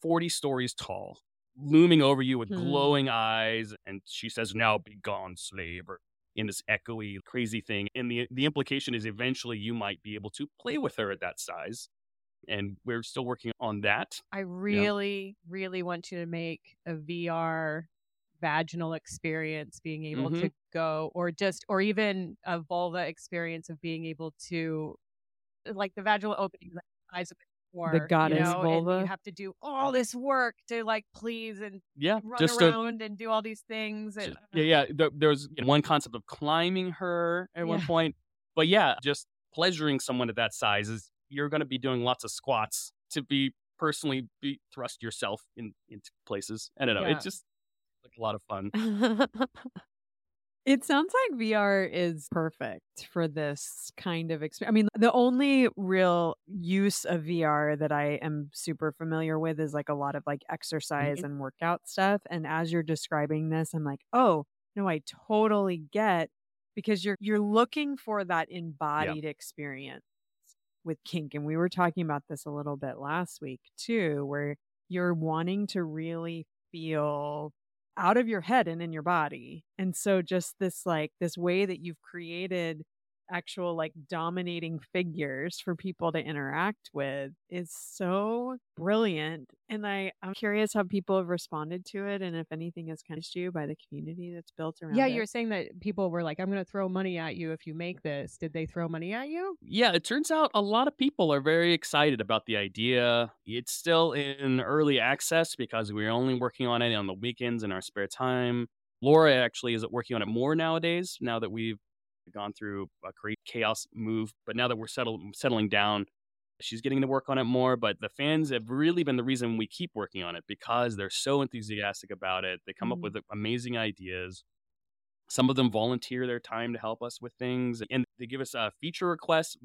40 stories tall, looming over you with hmm. glowing eyes. And she says, Now be gone, slave, or in this echoey, crazy thing. And the the implication is eventually you might be able to play with her at that size and we're still working on that. I really, yeah. really want you to make a VR vaginal experience being able mm-hmm. to go or just or even a vulva experience of being able to uh, like the vaginal opening like eyes of more, the goddess you know, vulva. You have to do all this work to like please and yeah, run just around and do all these things. And, just, yeah, yeah. There, there was one concept of climbing her at yeah. one point, but yeah, just pleasuring someone at that size is you're going to be doing lots of squats to be personally be thrust yourself in into places. I don't know. Yeah. It's just like a lot of fun. (laughs) it sounds like VR is perfect for this kind of experience. I mean, the only real use of VR that I am super familiar with is like a lot of like exercise mm-hmm. and workout stuff. And as you're describing this, I'm like, oh, no, I totally get because you're you're looking for that embodied experience with kink. And we were talking about this a little bit last week too, where you're wanting to really feel out of your head and in your body. And so just this like this way that you've created actual like dominating figures for people to interact with is so brilliant. And I, I'm curious how people have responded to it and if anything has kind of you by the community that's built around yeah, it. you're saying that people were like, I'm going to throw money at you if you make this. Did they throw money at you? Yeah, it turns out a lot of people are very excited about the idea. It's still in early access because we're only working on it on the weekends in our spare time Laura actually is working on it more nowadays. Now that we've gone through a great chaos move, but now that we're settled, settling down, she's getting to work on it more. But the fans have really been the reason we keep working on it because they're so enthusiastic about it. They come mm-hmm. up with amazing ideas. Some of them volunteer their time to help us with things and they give us a feature requests.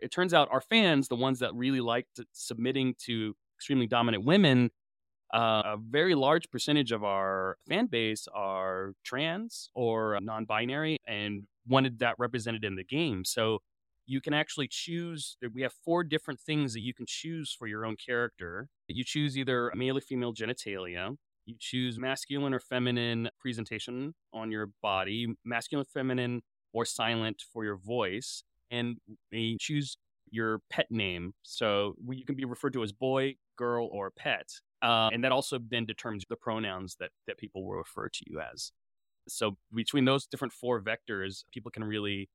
It turns out our fans, the ones that really liked submitting to extremely dominant women, uh, a very large percentage of our fan base are trans or non binary and wanted that represented in the game. So you can actually choose, we have four different things that you can choose for your own character. You choose either male or female genitalia, you choose masculine or feminine presentation on your body, masculine, feminine, or silent for your voice, and you choose your pet name. So you can be referred to as boy, girl, or pet. Uh, and that also then determines the pronouns that, that people will refer to you as. So between those different four vectors, people can really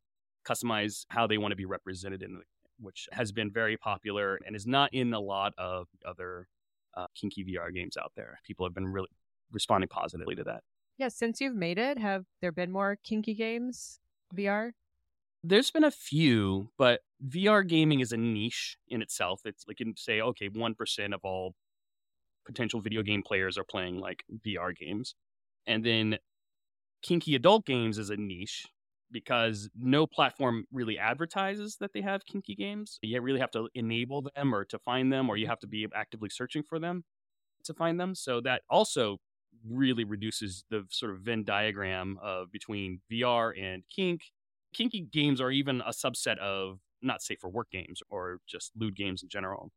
customize how they want to be represented in the, which has been very popular and is not in a lot of other uh, kinky VR games out there. People have been really responding positively to that. Yeah, since you've made it, have there been more kinky games VR? There's been a few, but VR gaming is a niche in itself. It's like you can say, okay, 1% of all potential video game players are playing like VR games. And then kinky adult games is a niche because no platform really advertises that they have kinky games. You really have to enable them or to find them, or you have to be actively searching for them to find them. So that also really reduces the sort of Venn diagram of between VR and kink. Kinky games are even a subset of not safe for work games or just lewd games in general.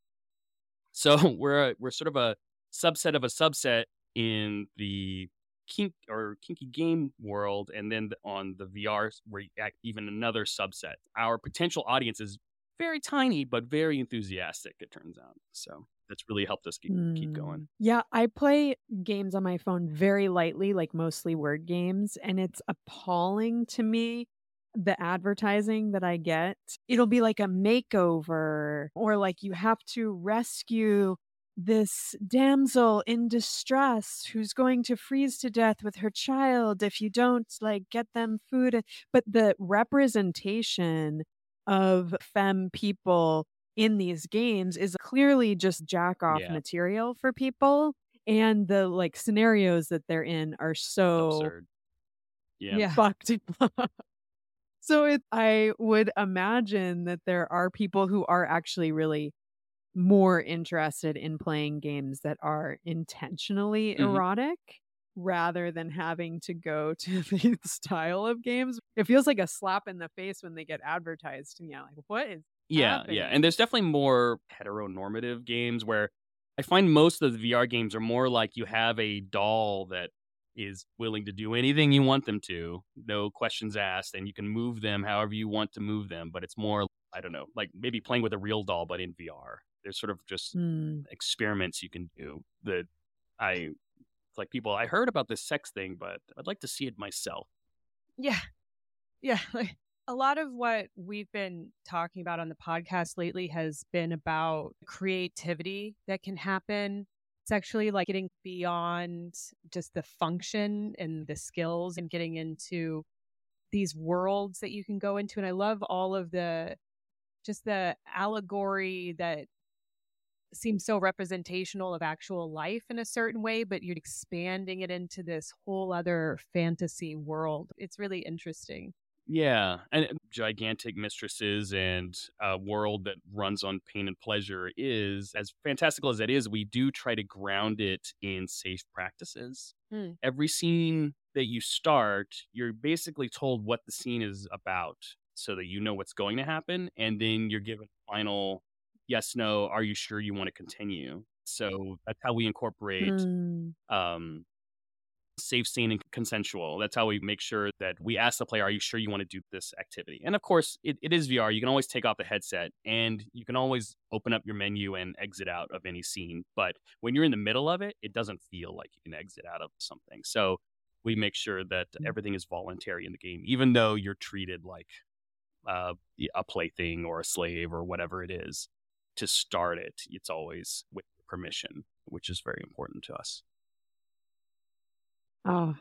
So (laughs) we're a, we're sort of a subset of a subset in the kink or kinky game world, and then on the VR, we're even another subset. Our potential audience is very tiny, but very enthusiastic. It turns out, so that's really helped us keep, mm. keep going. Yeah, I play games on my phone very lightly, like mostly word games, and it's appalling to me the advertising that I get. It'll be like a makeover or like you have to rescue this damsel in distress who's going to freeze to death with her child if you don't like get them food but the representation of femme people in these games is clearly just jack off yeah. material for people and the like scenarios that they're in are so Absurd. yeah, yeah. fucked so it, i would imagine that there are people who are actually really more interested in playing games that are intentionally mm-hmm. erotic rather than having to go (laughs) to the style of games. It feels like a slap in the face when they get advertised to me. I'm like, what is Yeah, happening? yeah. And there's definitely more heteronormative games where I find most of the VR games are more like you have a doll that is willing to do anything you want them to, no questions asked, and you can move them however you want to move them. But it's more, I don't know, like maybe playing with a real doll, but in VR. There's sort of just mm. experiments you can do that I like people I heard about this sex thing, but I'd like to see it myself. Yeah. Yeah. (laughs) Like a lot of what we've been talking about on the podcast lately has been about creativity that can happen sexually, like getting beyond just the function and the skills and getting into these worlds that you can go into. And I love all of the just the allegory that seems so representational of actual life in a certain way, but you're expanding it into this whole other fantasy world. It's really interesting. Yeah, and gigantic mistresses and a world that runs on pain and pleasure is as fantastical as that is. We do try to ground it in safe practices. Mm. Every scene that you start, you're basically told what the scene is about, so that you know what's going to happen, and then you're given final yes, no, are you sure you want to continue? So that's how we incorporate mm. um, safe, sane, and consensual. That's how we make sure that we ask the player, are you sure you want to do this activity? And of course, it, it is VR. You can always take off the headset and you can always open up your menu and exit out of any scene. But when you're in the middle of it, it doesn't feel like you can exit out of something. So we make sure that mm. everything is voluntary in the game, even though you're treated like uh, a plaything or a slave or whatever it is to start it, it's always with permission, which is very important to us. Oh,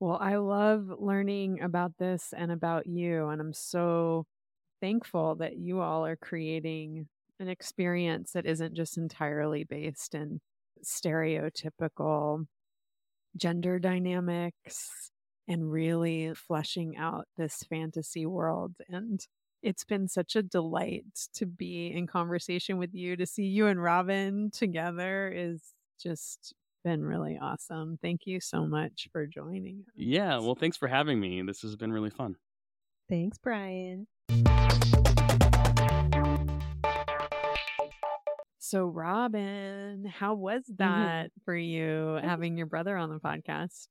Well, I love learning about this and about you. And I'm so thankful that you all are creating an experience that isn't just entirely based in stereotypical gender dynamics and really fleshing out this fantasy world. And it's been such a delight to be in conversation with you. To see you and Robin together is just been really awesome. Thank you so much for joining us. Yeah, well, thanks for having me. This has been really fun. Thanks, Brian. So, Robin, how was Mm-hmm. that for you having your brother on the podcast?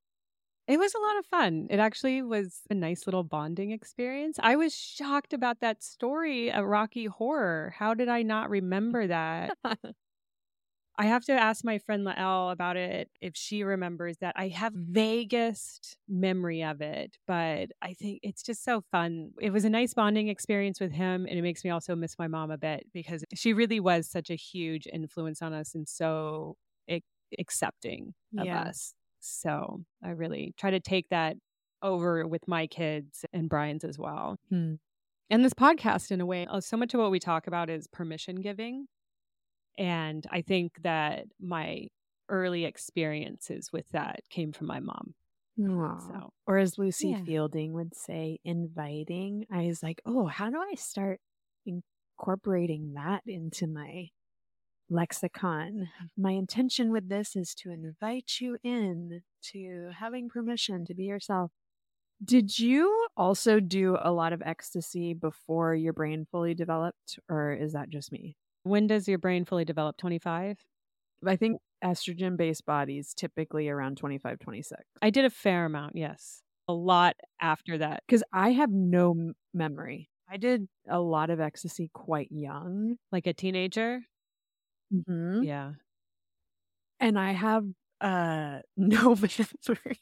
It was a lot of fun. It actually was a nice little bonding experience. I was shocked about that story, a Rocky Horror. How did I not (laughs) remember that? I have to ask my friend Lael about it if she remembers that. I have mm-hmm. vaguest memory of it, but I think it's just so fun. It was a nice bonding experience with him, and it makes me also miss my mom a bit because she really was such a huge influence on us and so ac- accepting of Yeah. us. So I really try to take that over with my kids and Brian's as well. Hmm. And this podcast, in a way, uh, so much of what we talk about is permission giving. And I think that my early experiences with that came from my mom. So Or as Lucy Yeah. Fielding would say, inviting. I was like, oh, how do I start incorporating that into my lexicon? My intention with this is to invite you in to having permission to be yourself. Did you also do a lot of ecstasy before your brain fully developed, or is that just me? when does your brain fully develop? 25? I think estrogen based bodies typically around 25, 26. I did a fair amount, yes. A lot after that. Because I have no memory. I did a lot of ecstasy quite young. Like a teenager? Mm-hmm. Yeah. And I have uh (laughs) no memory.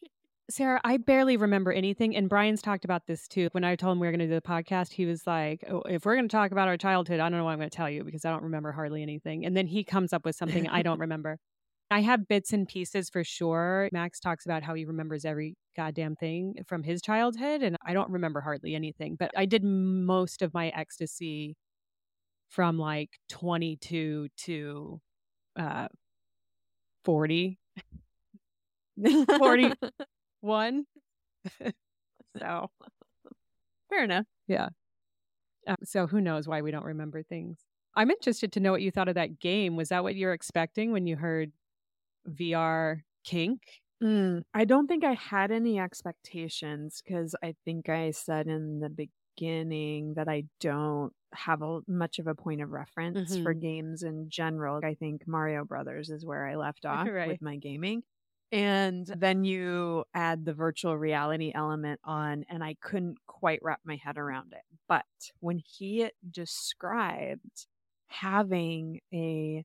Sarah, I barely remember anything. And Brian's talked about this too. When I told him we were going to do the podcast, he was like, oh, if we're going to talk about our childhood, I don't know what I'm going to tell you because I don't remember hardly anything. And then he comes up with something I don't remember. I have bits and pieces for sure. Max talks about how he remembers every goddamn thing from his childhood. And I don't remember hardly anything. But I did most of my ecstasy from like 22 to uh, 40. (laughs) 40. One. (laughs) so, Fair enough. uh, so who knows why we don't remember things? I'm interested to know what you thought of that game. Was that what you were expecting when you heard VR kink? Mm, I don't think I had any expectations because I think I said in the beginning that I don't have a, much of a point of reference for mm-hmm. games in general. I think Mario Brothers is where I left (laughs) off Right. with my gaming. And then you add the virtual reality element on, and I couldn't quite wrap my head around it. But when he described having a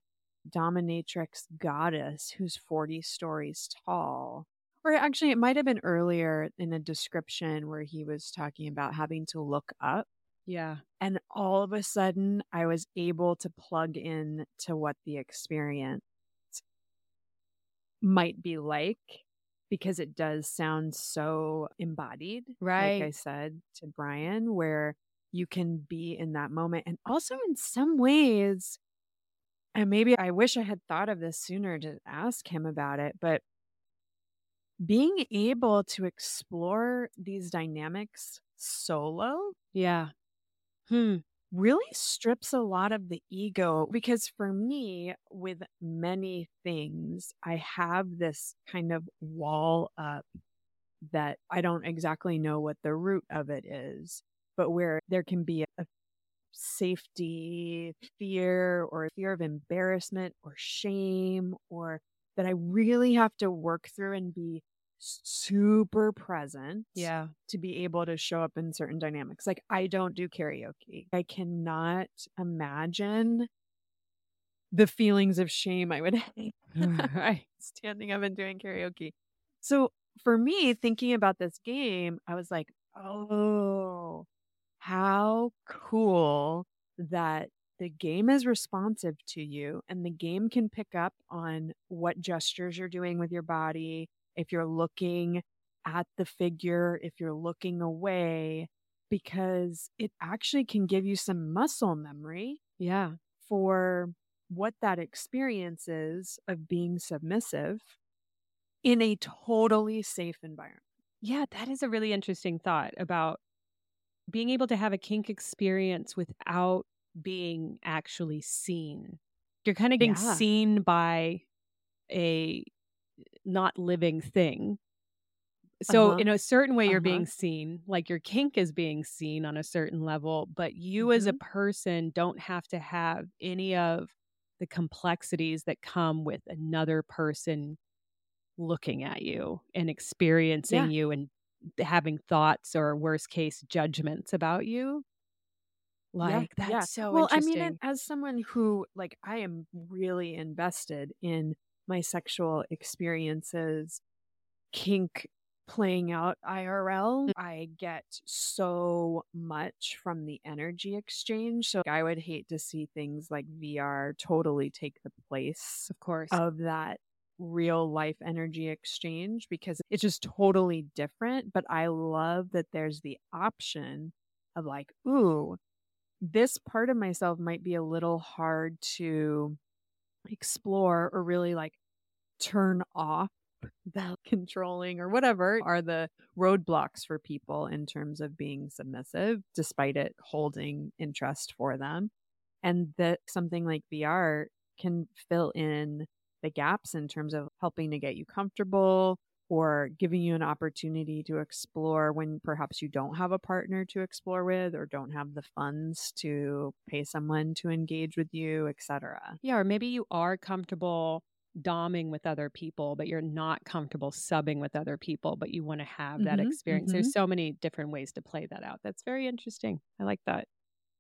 dominatrix goddess who's 40 stories tall. Or actually, it might have been earlier in a description where he was talking about having to look up. Yeah. And all of a sudden, I was able to plug in to what the experience might be like because it does sound so embodied. Right. Like I said to Brian, where you can be in that moment. And also, in some ways, and maybe I wish I had thought of this sooner to ask him about it, but being able to explore these dynamics solo Yeah. Hmm. really strips a lot of the ego because for me with many things i have this kind of wall up that i don't exactly know what the root of it is but where there can be a safety fear or fear of embarrassment or shame or that i really have to work through and be super present Yeah. to be able to show up in certain dynamics. Like I don't do karaoke. I cannot imagine the feelings of shame I would (laughs) have (laughs) standing up and doing karaoke. So for me, thinking about this game, I was like, oh, how cool that the game is responsive to you and the game can pick up on what gestures you're doing with your body. If you're looking at the figure, if you're looking away, because it actually can give you some muscle memory Yeah. for what that experience is of being submissive in a totally safe environment. Yeah, that is a really interesting thought about being able to have a kink experience without being actually seen. You're kind of being Yeah. seen by a not living thing. So, Uh-huh. in a certain way, you're Uh-huh. being seen, like your kink is being seen on a certain level, but you as a Mhm. person don't have to have any of the complexities that come with another person looking at you and experiencing Yeah. you and having thoughts or worst case judgments about you. Like yeah, that's yeah. so well. I mean, as someone who like I am really invested in my sexual experiences, kink playing out IRL, mm. I get so much from the energy exchange. So I would hate to see things like VR totally take the place of course. of that real life energy exchange because it's just totally different. But I love that there's the option of like, ooh, this part of myself might be a little hard to explore or really like turn off that (laughs) controlling or whatever are the roadblocks for people in terms of being submissive despite it holding interest for them and that something like VR can fill in the gaps in terms of helping to get you comfortable or giving you an opportunity to explore when perhaps you don't have a partner to explore with or don't have the funds to pay someone to engage with you, etc. yeah, or maybe you are comfortable doming with other people, but you're not comfortable subbing with other people, but you want to have that Mhm, experience. mhm. There's so many different ways to play that out. That's very interesting. I like that.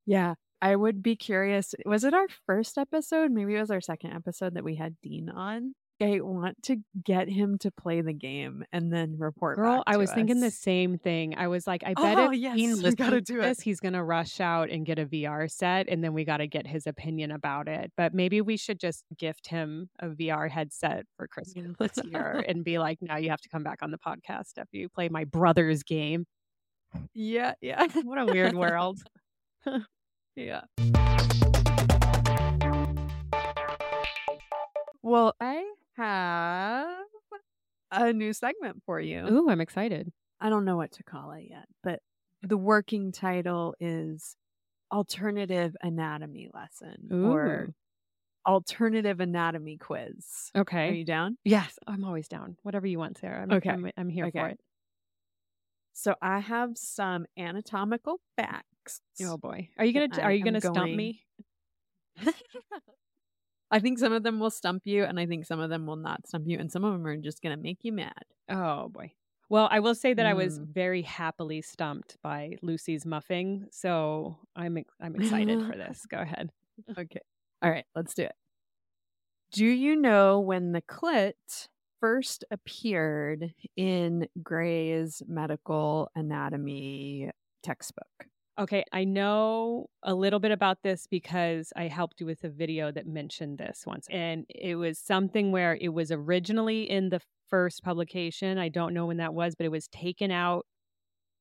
Yeah. I would be curious. Was it our first episode? Maybe it was our second episode that we had Dean on. I want to get him to play the game and then report Girl, I was thinking the same thing. I was like, I bet Oh, if yes, (laughs) listens gotta to do it. this, he's gonna rush out and get a VR set, and then we got to get his opinion about it. But maybe we should just gift him a VR headset for Christmas this year (laughs) and be like, "Now you have to come back on the podcast after you play my brother's game." Yeah, yeah. (laughs) What a weird world. Yeah. Well, I have a new segment for you. Ooh, I'm excited. I don't know what to call it yet, but the working title is Alternative Anatomy Lesson or Alternative Anatomy Quiz. Okay. Are you down? Yes, I'm always down. Whatever you want, Sarah. I'm, Okay. I'm, I'm here for it. So I have some anatomical facts. Oh boy, are you gonna are you gonna stump me? (laughs) (laughs) I think some of them will stump you, and I think some of them will not stump you, and some of them are just going to make you mad. Oh boy. Well, I will say that I was Mm. very happily stumped by Lucy's muffing, so I'm I'm excited for (laughs) this. Go ahead. Okay. All right, let's do it. Do you know when the clit first appeared in Gray's medical anatomy textbook? Okay, I know a little bit about this because I helped you with a video that mentioned this once. And it was something where it was originally in the first publication. I don't know when that was, but it was taken out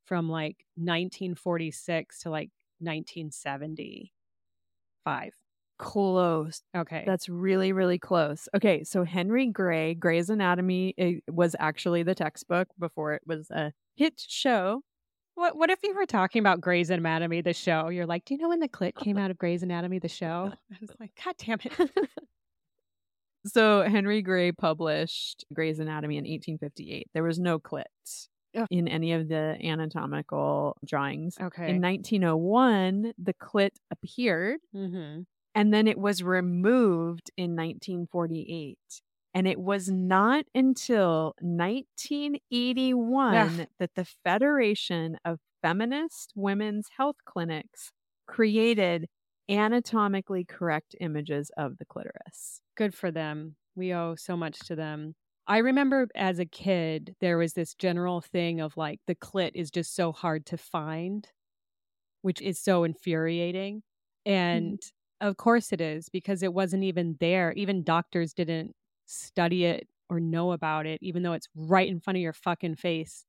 from like 1946 to like 1975. Close. Okay. That's really, really close. Okay, so Henry Gray, Gray's Anatomy it was actually the textbook before it was a hit show. What what if you were talking about Grey's Anatomy, the show? You're like, do you know when the clit came out of Grey's Anatomy, the show? (laughs) I was like, God damn it. So Henry Gray published Gray's Anatomy in 1858. There was no clit Ugh. in any of the anatomical drawings. Okay. In 1901, the clit appeared mm-hmm. and then it was removed in 1948. And it was not until 1981 Ugh. that the Federation of Feminist Women's Health Clinics created anatomically correct images of the clitoris. Good for them. We owe so much to them. I remember as a kid, there was this general thing of like the clit is just so hard to find, which is so infuriating. Mm-hmm. And of course it is because it wasn't even there. Even doctors didn't study it or know about it, even though it's right in front of your fucking face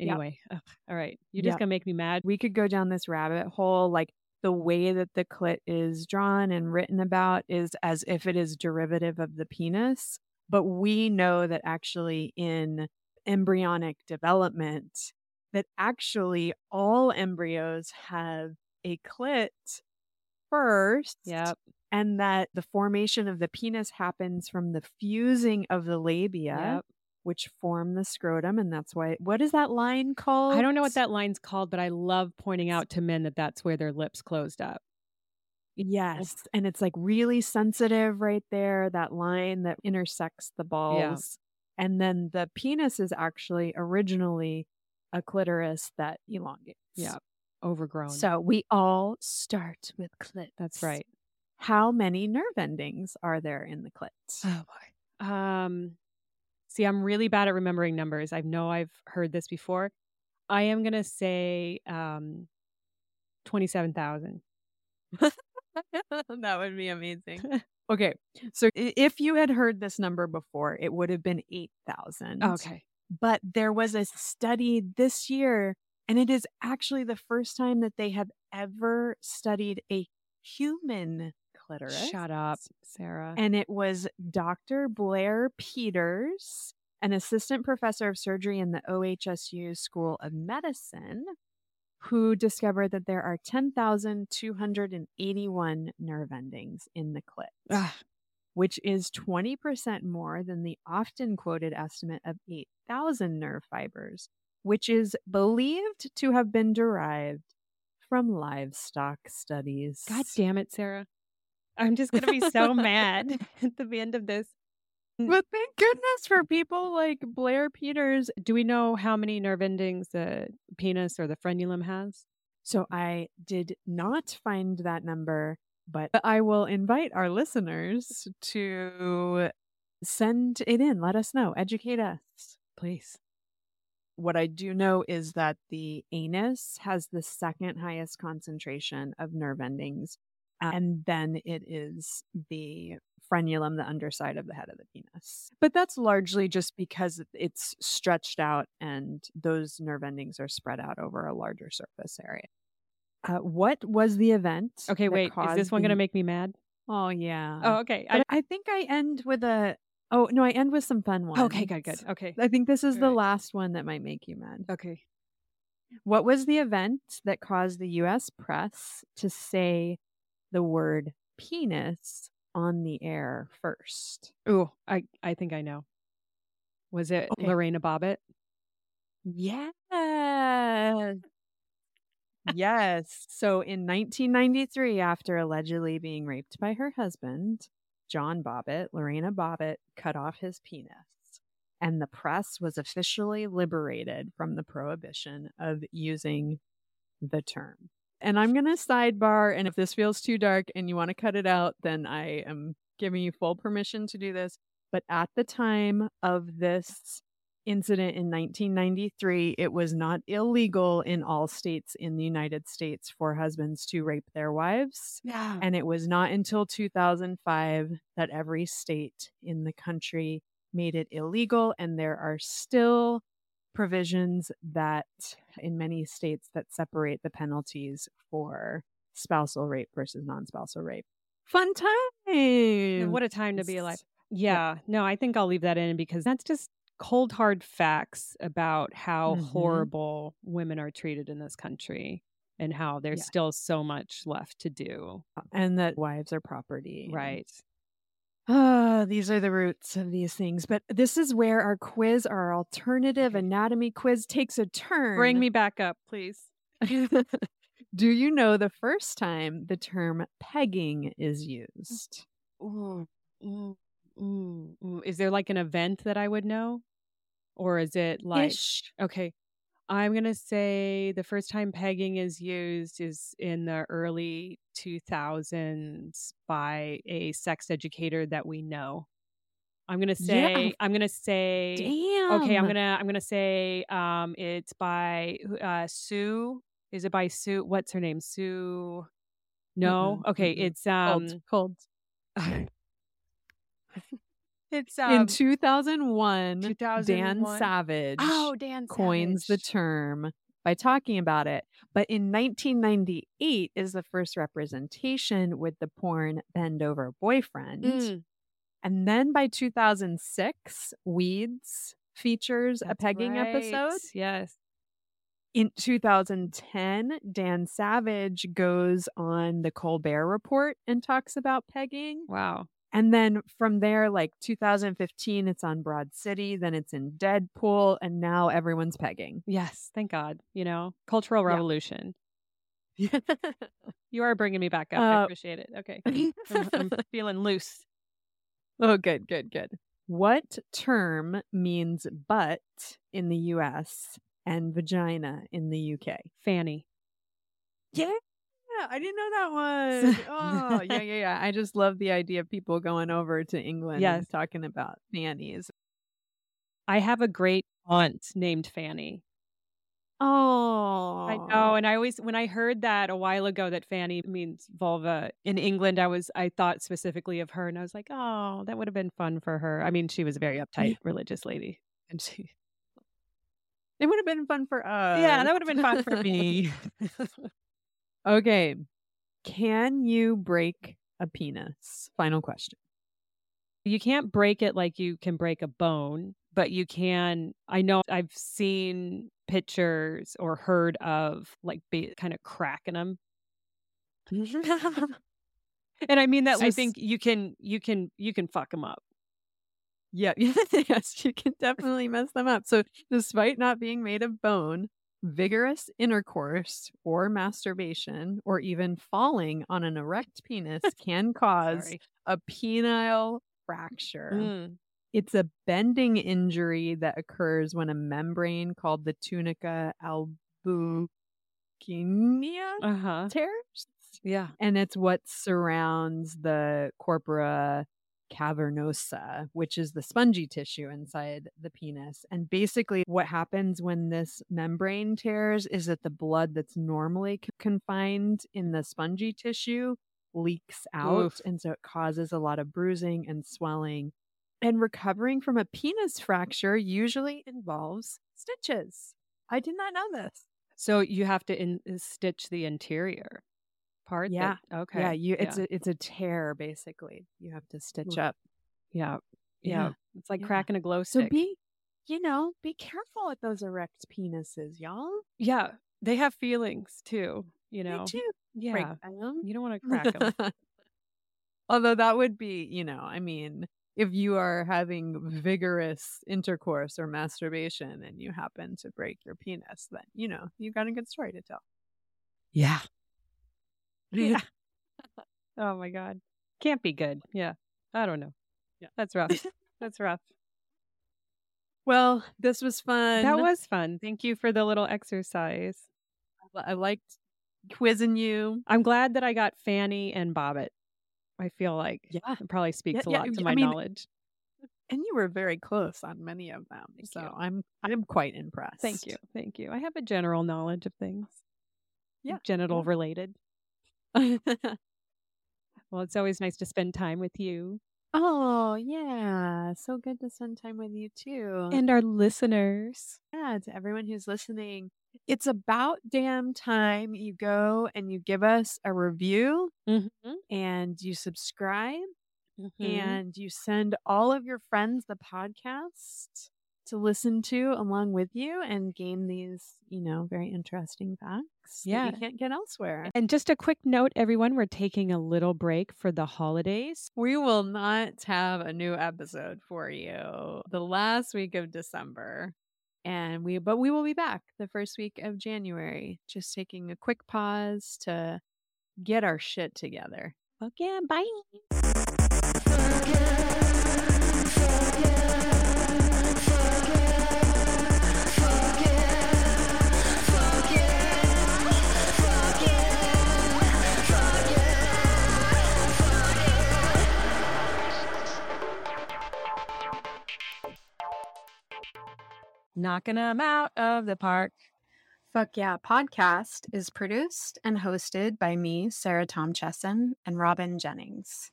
Yep. Anyway, ugh, all right. You're just Yep. gonna make me mad. we could go down this rabbit hole like the way that the clit is drawn and written about is as if it is derivative of the penis but we know that actually in embryonic development that actually all embryos have a clit first Yep. And that the formation of the penis happens from the fusing of the labia Yep. which form the scrotum and that's why what is that line called I don't know what that line's called, but I love pointing out to men that that's where their lips closed up. Yes. And it's like really sensitive right there, that line that intersects the balls. And then the penis is actually originally a clitoris that elongates. Yeah. Overgrown. So we all start with clit. that's right. How many nerve endings are there in the clit? Oh boy. Um see, I'm really bad at remembering numbers. I know I've heard this before. I am gonna say um twenty seven thousand. (laughs) that would be amazing. (laughs) Okay. So if you had heard this number before, it would have been 8,000. Okay. but there was a study this year, and it is actually the first time that they have ever studied a human clitoris. Shut up, Sarah. And it was Dr. Blair Peters, an assistant professor of surgery in the OHSU School of Medicine, who discovered that there are 10,281 nerve endings in the clit Ugh. which is 20% more than the often quoted estimate of 8,000 nerve fibers, which is believed to have been derived from livestock studies. God damn it, Sarah. I'm just gonna be so mad (laughs) (laughs) at the end of this. Mm. But thank goodness for people like Blair Peters. Do we know how many nerve endings the penis or the frenulum has? So I did not find that number, but I will invite our listeners to send it in. Let us know. Educate us. Please. What I do know is that the anus has the second highest concentration of nerve endings. Uh, And then it is the frenulum, the underside of the head of the penis. But that's largely just because it's stretched out and those nerve endings are spread out over a larger surface area. Uh, what was the event? Okay, wait. Is this one the- gonna make me mad? Oh, yeah. Oh, okay. But I think I end with a. Oh, no, I end with some fun ones. okay, good, good. Okay. I think this is the Alright. last one that might make you mad. Okay. What was the event that caused the US press to say the word penis on the air first? Ooh, I, I think I know. Was it Okay. Lorena Bobbitt? Yes. yes. So in 1993, after allegedly being raped by her husband, John Bobbitt, Lorena Bobbitt cut off his penis. And the press was officially liberated from the prohibition of using the term. And I'm going to sidebar. And if this feels too dark and you want to cut it out, then I am giving you full permission to do this. But at the time of this incident in 1993, it was not illegal in all states in the United States for husbands to rape their wives. Yeah. And it was not until 2005 that every state in the country made it illegal. And there are still provisions that in many states that separate the penalties for spousal rape versus non-spousal rape. Fun time. what a time to be alive. Yeah. No, I think I'll leave that in because that's just cold hard facts about how Mhm. horrible women are treated in this country and how there's Yeah. still so much left to do. and that wives are property. Right. Ah, these are the roots of these things. But this is where our quiz, our alternative anatomy quiz, takes a turn. Bring me back up, please. (laughs) Do you know the first time the term pegging is mm. used? Ooh, ooh, ooh, ooh. Is there like an event that I would know? Or is it like Ish. okay. I'm gonna say the first time pegging is used is in the early 2000s by a sex educator that we know. I'm gonna Yeah. say I'm gonna say Damn. okay. I'm gonna I'm gonna say um it's by uh Sue. Is it by Sue? What's her name? Sue. No. Mm-mm, okay. mm-mm. It's um. cold. Cold. (laughs) (laughs) It's In um, 2001, Dan Savage oh Dan coins the term by talking about it. But in 1998 is the first representation with the porn Bend Over Boyfriend. Mm, And then by 2006, Weeds features a that's pegging episode. Yes. In 2010, Dan Savage goes on the Colbert Report and talks about pegging. Wow. And then from there, like 2015, it's on Broad City. Then it's in Deadpool. And now everyone's pegging. Yes. Thank God. You know, cultural revolution. Yeah. (laughs) You are bringing me back up. I Uh, appreciate it. Okay. (laughs) I'm, I'm feeling loose. oh, good, good, good. What term means butt in the US and vagina in the UK? Fanny. Yeah, I didn't know that one. oh, yeah, (laughs) yeah, yeah. I just love the idea of people going over to England Yes. and talking about fannies. I have a great aunt named Fanny. Oh, I know, and I always when I heard that a while ago that Fanny means vulva in England, I was I thought specifically of her, and I was like, oh, that would have been fun for her. I mean, she was a very uptight religious lady, and she, It would have been fun for us. yeah, that would have been fun for me. (laughs) (laughs) okay. Can you break a penis? Final question. you can't break it like you can break a bone, but you can. I know I've seen pictures or heard of like be, kind of cracking them, mm-hmm. (laughs) and I mean that. I think you can, you can, you can fuck them up. Yeah, (laughs) yes, you can definitely mess them up. So, despite not being made of bone, vigorous intercourse or masturbation or even falling on an erect penis (laughs) can cause a penile fracture. Mm. It's a bending injury that occurs when a membrane called the tunica albuginea Uh huh. tears. Yeah. And it's what surrounds the corpora cavernosa, which is the spongy tissue inside the penis. And basically, what happens when this membrane tears is that the blood that's normally confined in the spongy tissue leaks out. Oof. And so it causes a lot of bruising and swelling. And recovering from a penis fracture usually involves stitches. I did not know this. So you have to in, uh, stitch the interior part. that- Yeah. okay. Yeah, you it's yeah. a it's a tear basically. You have to stitch up. yeah. Yeah. It's like Yeah. cracking a glow So be, you know, be careful with those erect penises, y'all. yeah. They have feelings too. You They know. Yeah. break them. You don't want to crack them. (laughs) Although that would be, you know, I mean, if you are having vigorous intercourse or masturbation and you happen to break your penis, then you know you've got a good story to tell. yeah. Yeah. (laughs) oh my god. Can't be good. Yeah. I don't know. Yeah. That's rough. (laughs) That's rough. Well, this was fun. That was fun. Thank you for the little exercise. I liked quizzing you. I'm glad that I got Fanny and Bobbitt. I feel like Yeah. it probably speaks a yeah, lot to I my mean, knowledge. And you were very close on many of them. Thank so you. I'm I'm quite impressed. Thank you. Thank you. I have a general knowledge of things. Yeah, Genital yeah. related. (laughs) Well, it's always nice to spend time with you oh, yeah. So good to spend time with you too. and our listeners. yeah, to everyone who's listening. It's about damn time you go and you give us a review Mm-hmm. and you subscribe Mm-hmm. and you send all of your friends the podcast to listen to along with you and gain these, you know, very interesting facts Yeah. you can't get elsewhere. And just a quick note, everyone, we're taking a little break for the holidays. We will not have a new episode for you the last week of December. And we but we will be back the first week of January. Just taking a quick pause to get our shit together. Okay, bye. Knocking them out of the park. Fuck Yeah podcast is produced and hosted by me, Sarah Tom Chesson, and Robin Jennings.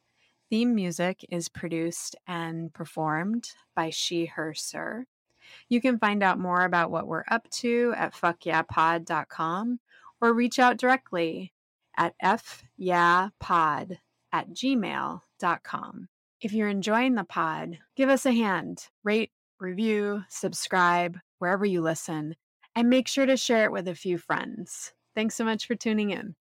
theme music is produced and performed by She Her Sir. You can find out more about what we're up to at fuckyeahpod.com or reach out directly at fyeahpod at gmail.com. If you're enjoying the pod, give us a hand, rate, review, subscribe wherever you listen, and make sure to share it with a few friends. Thanks so much for tuning in.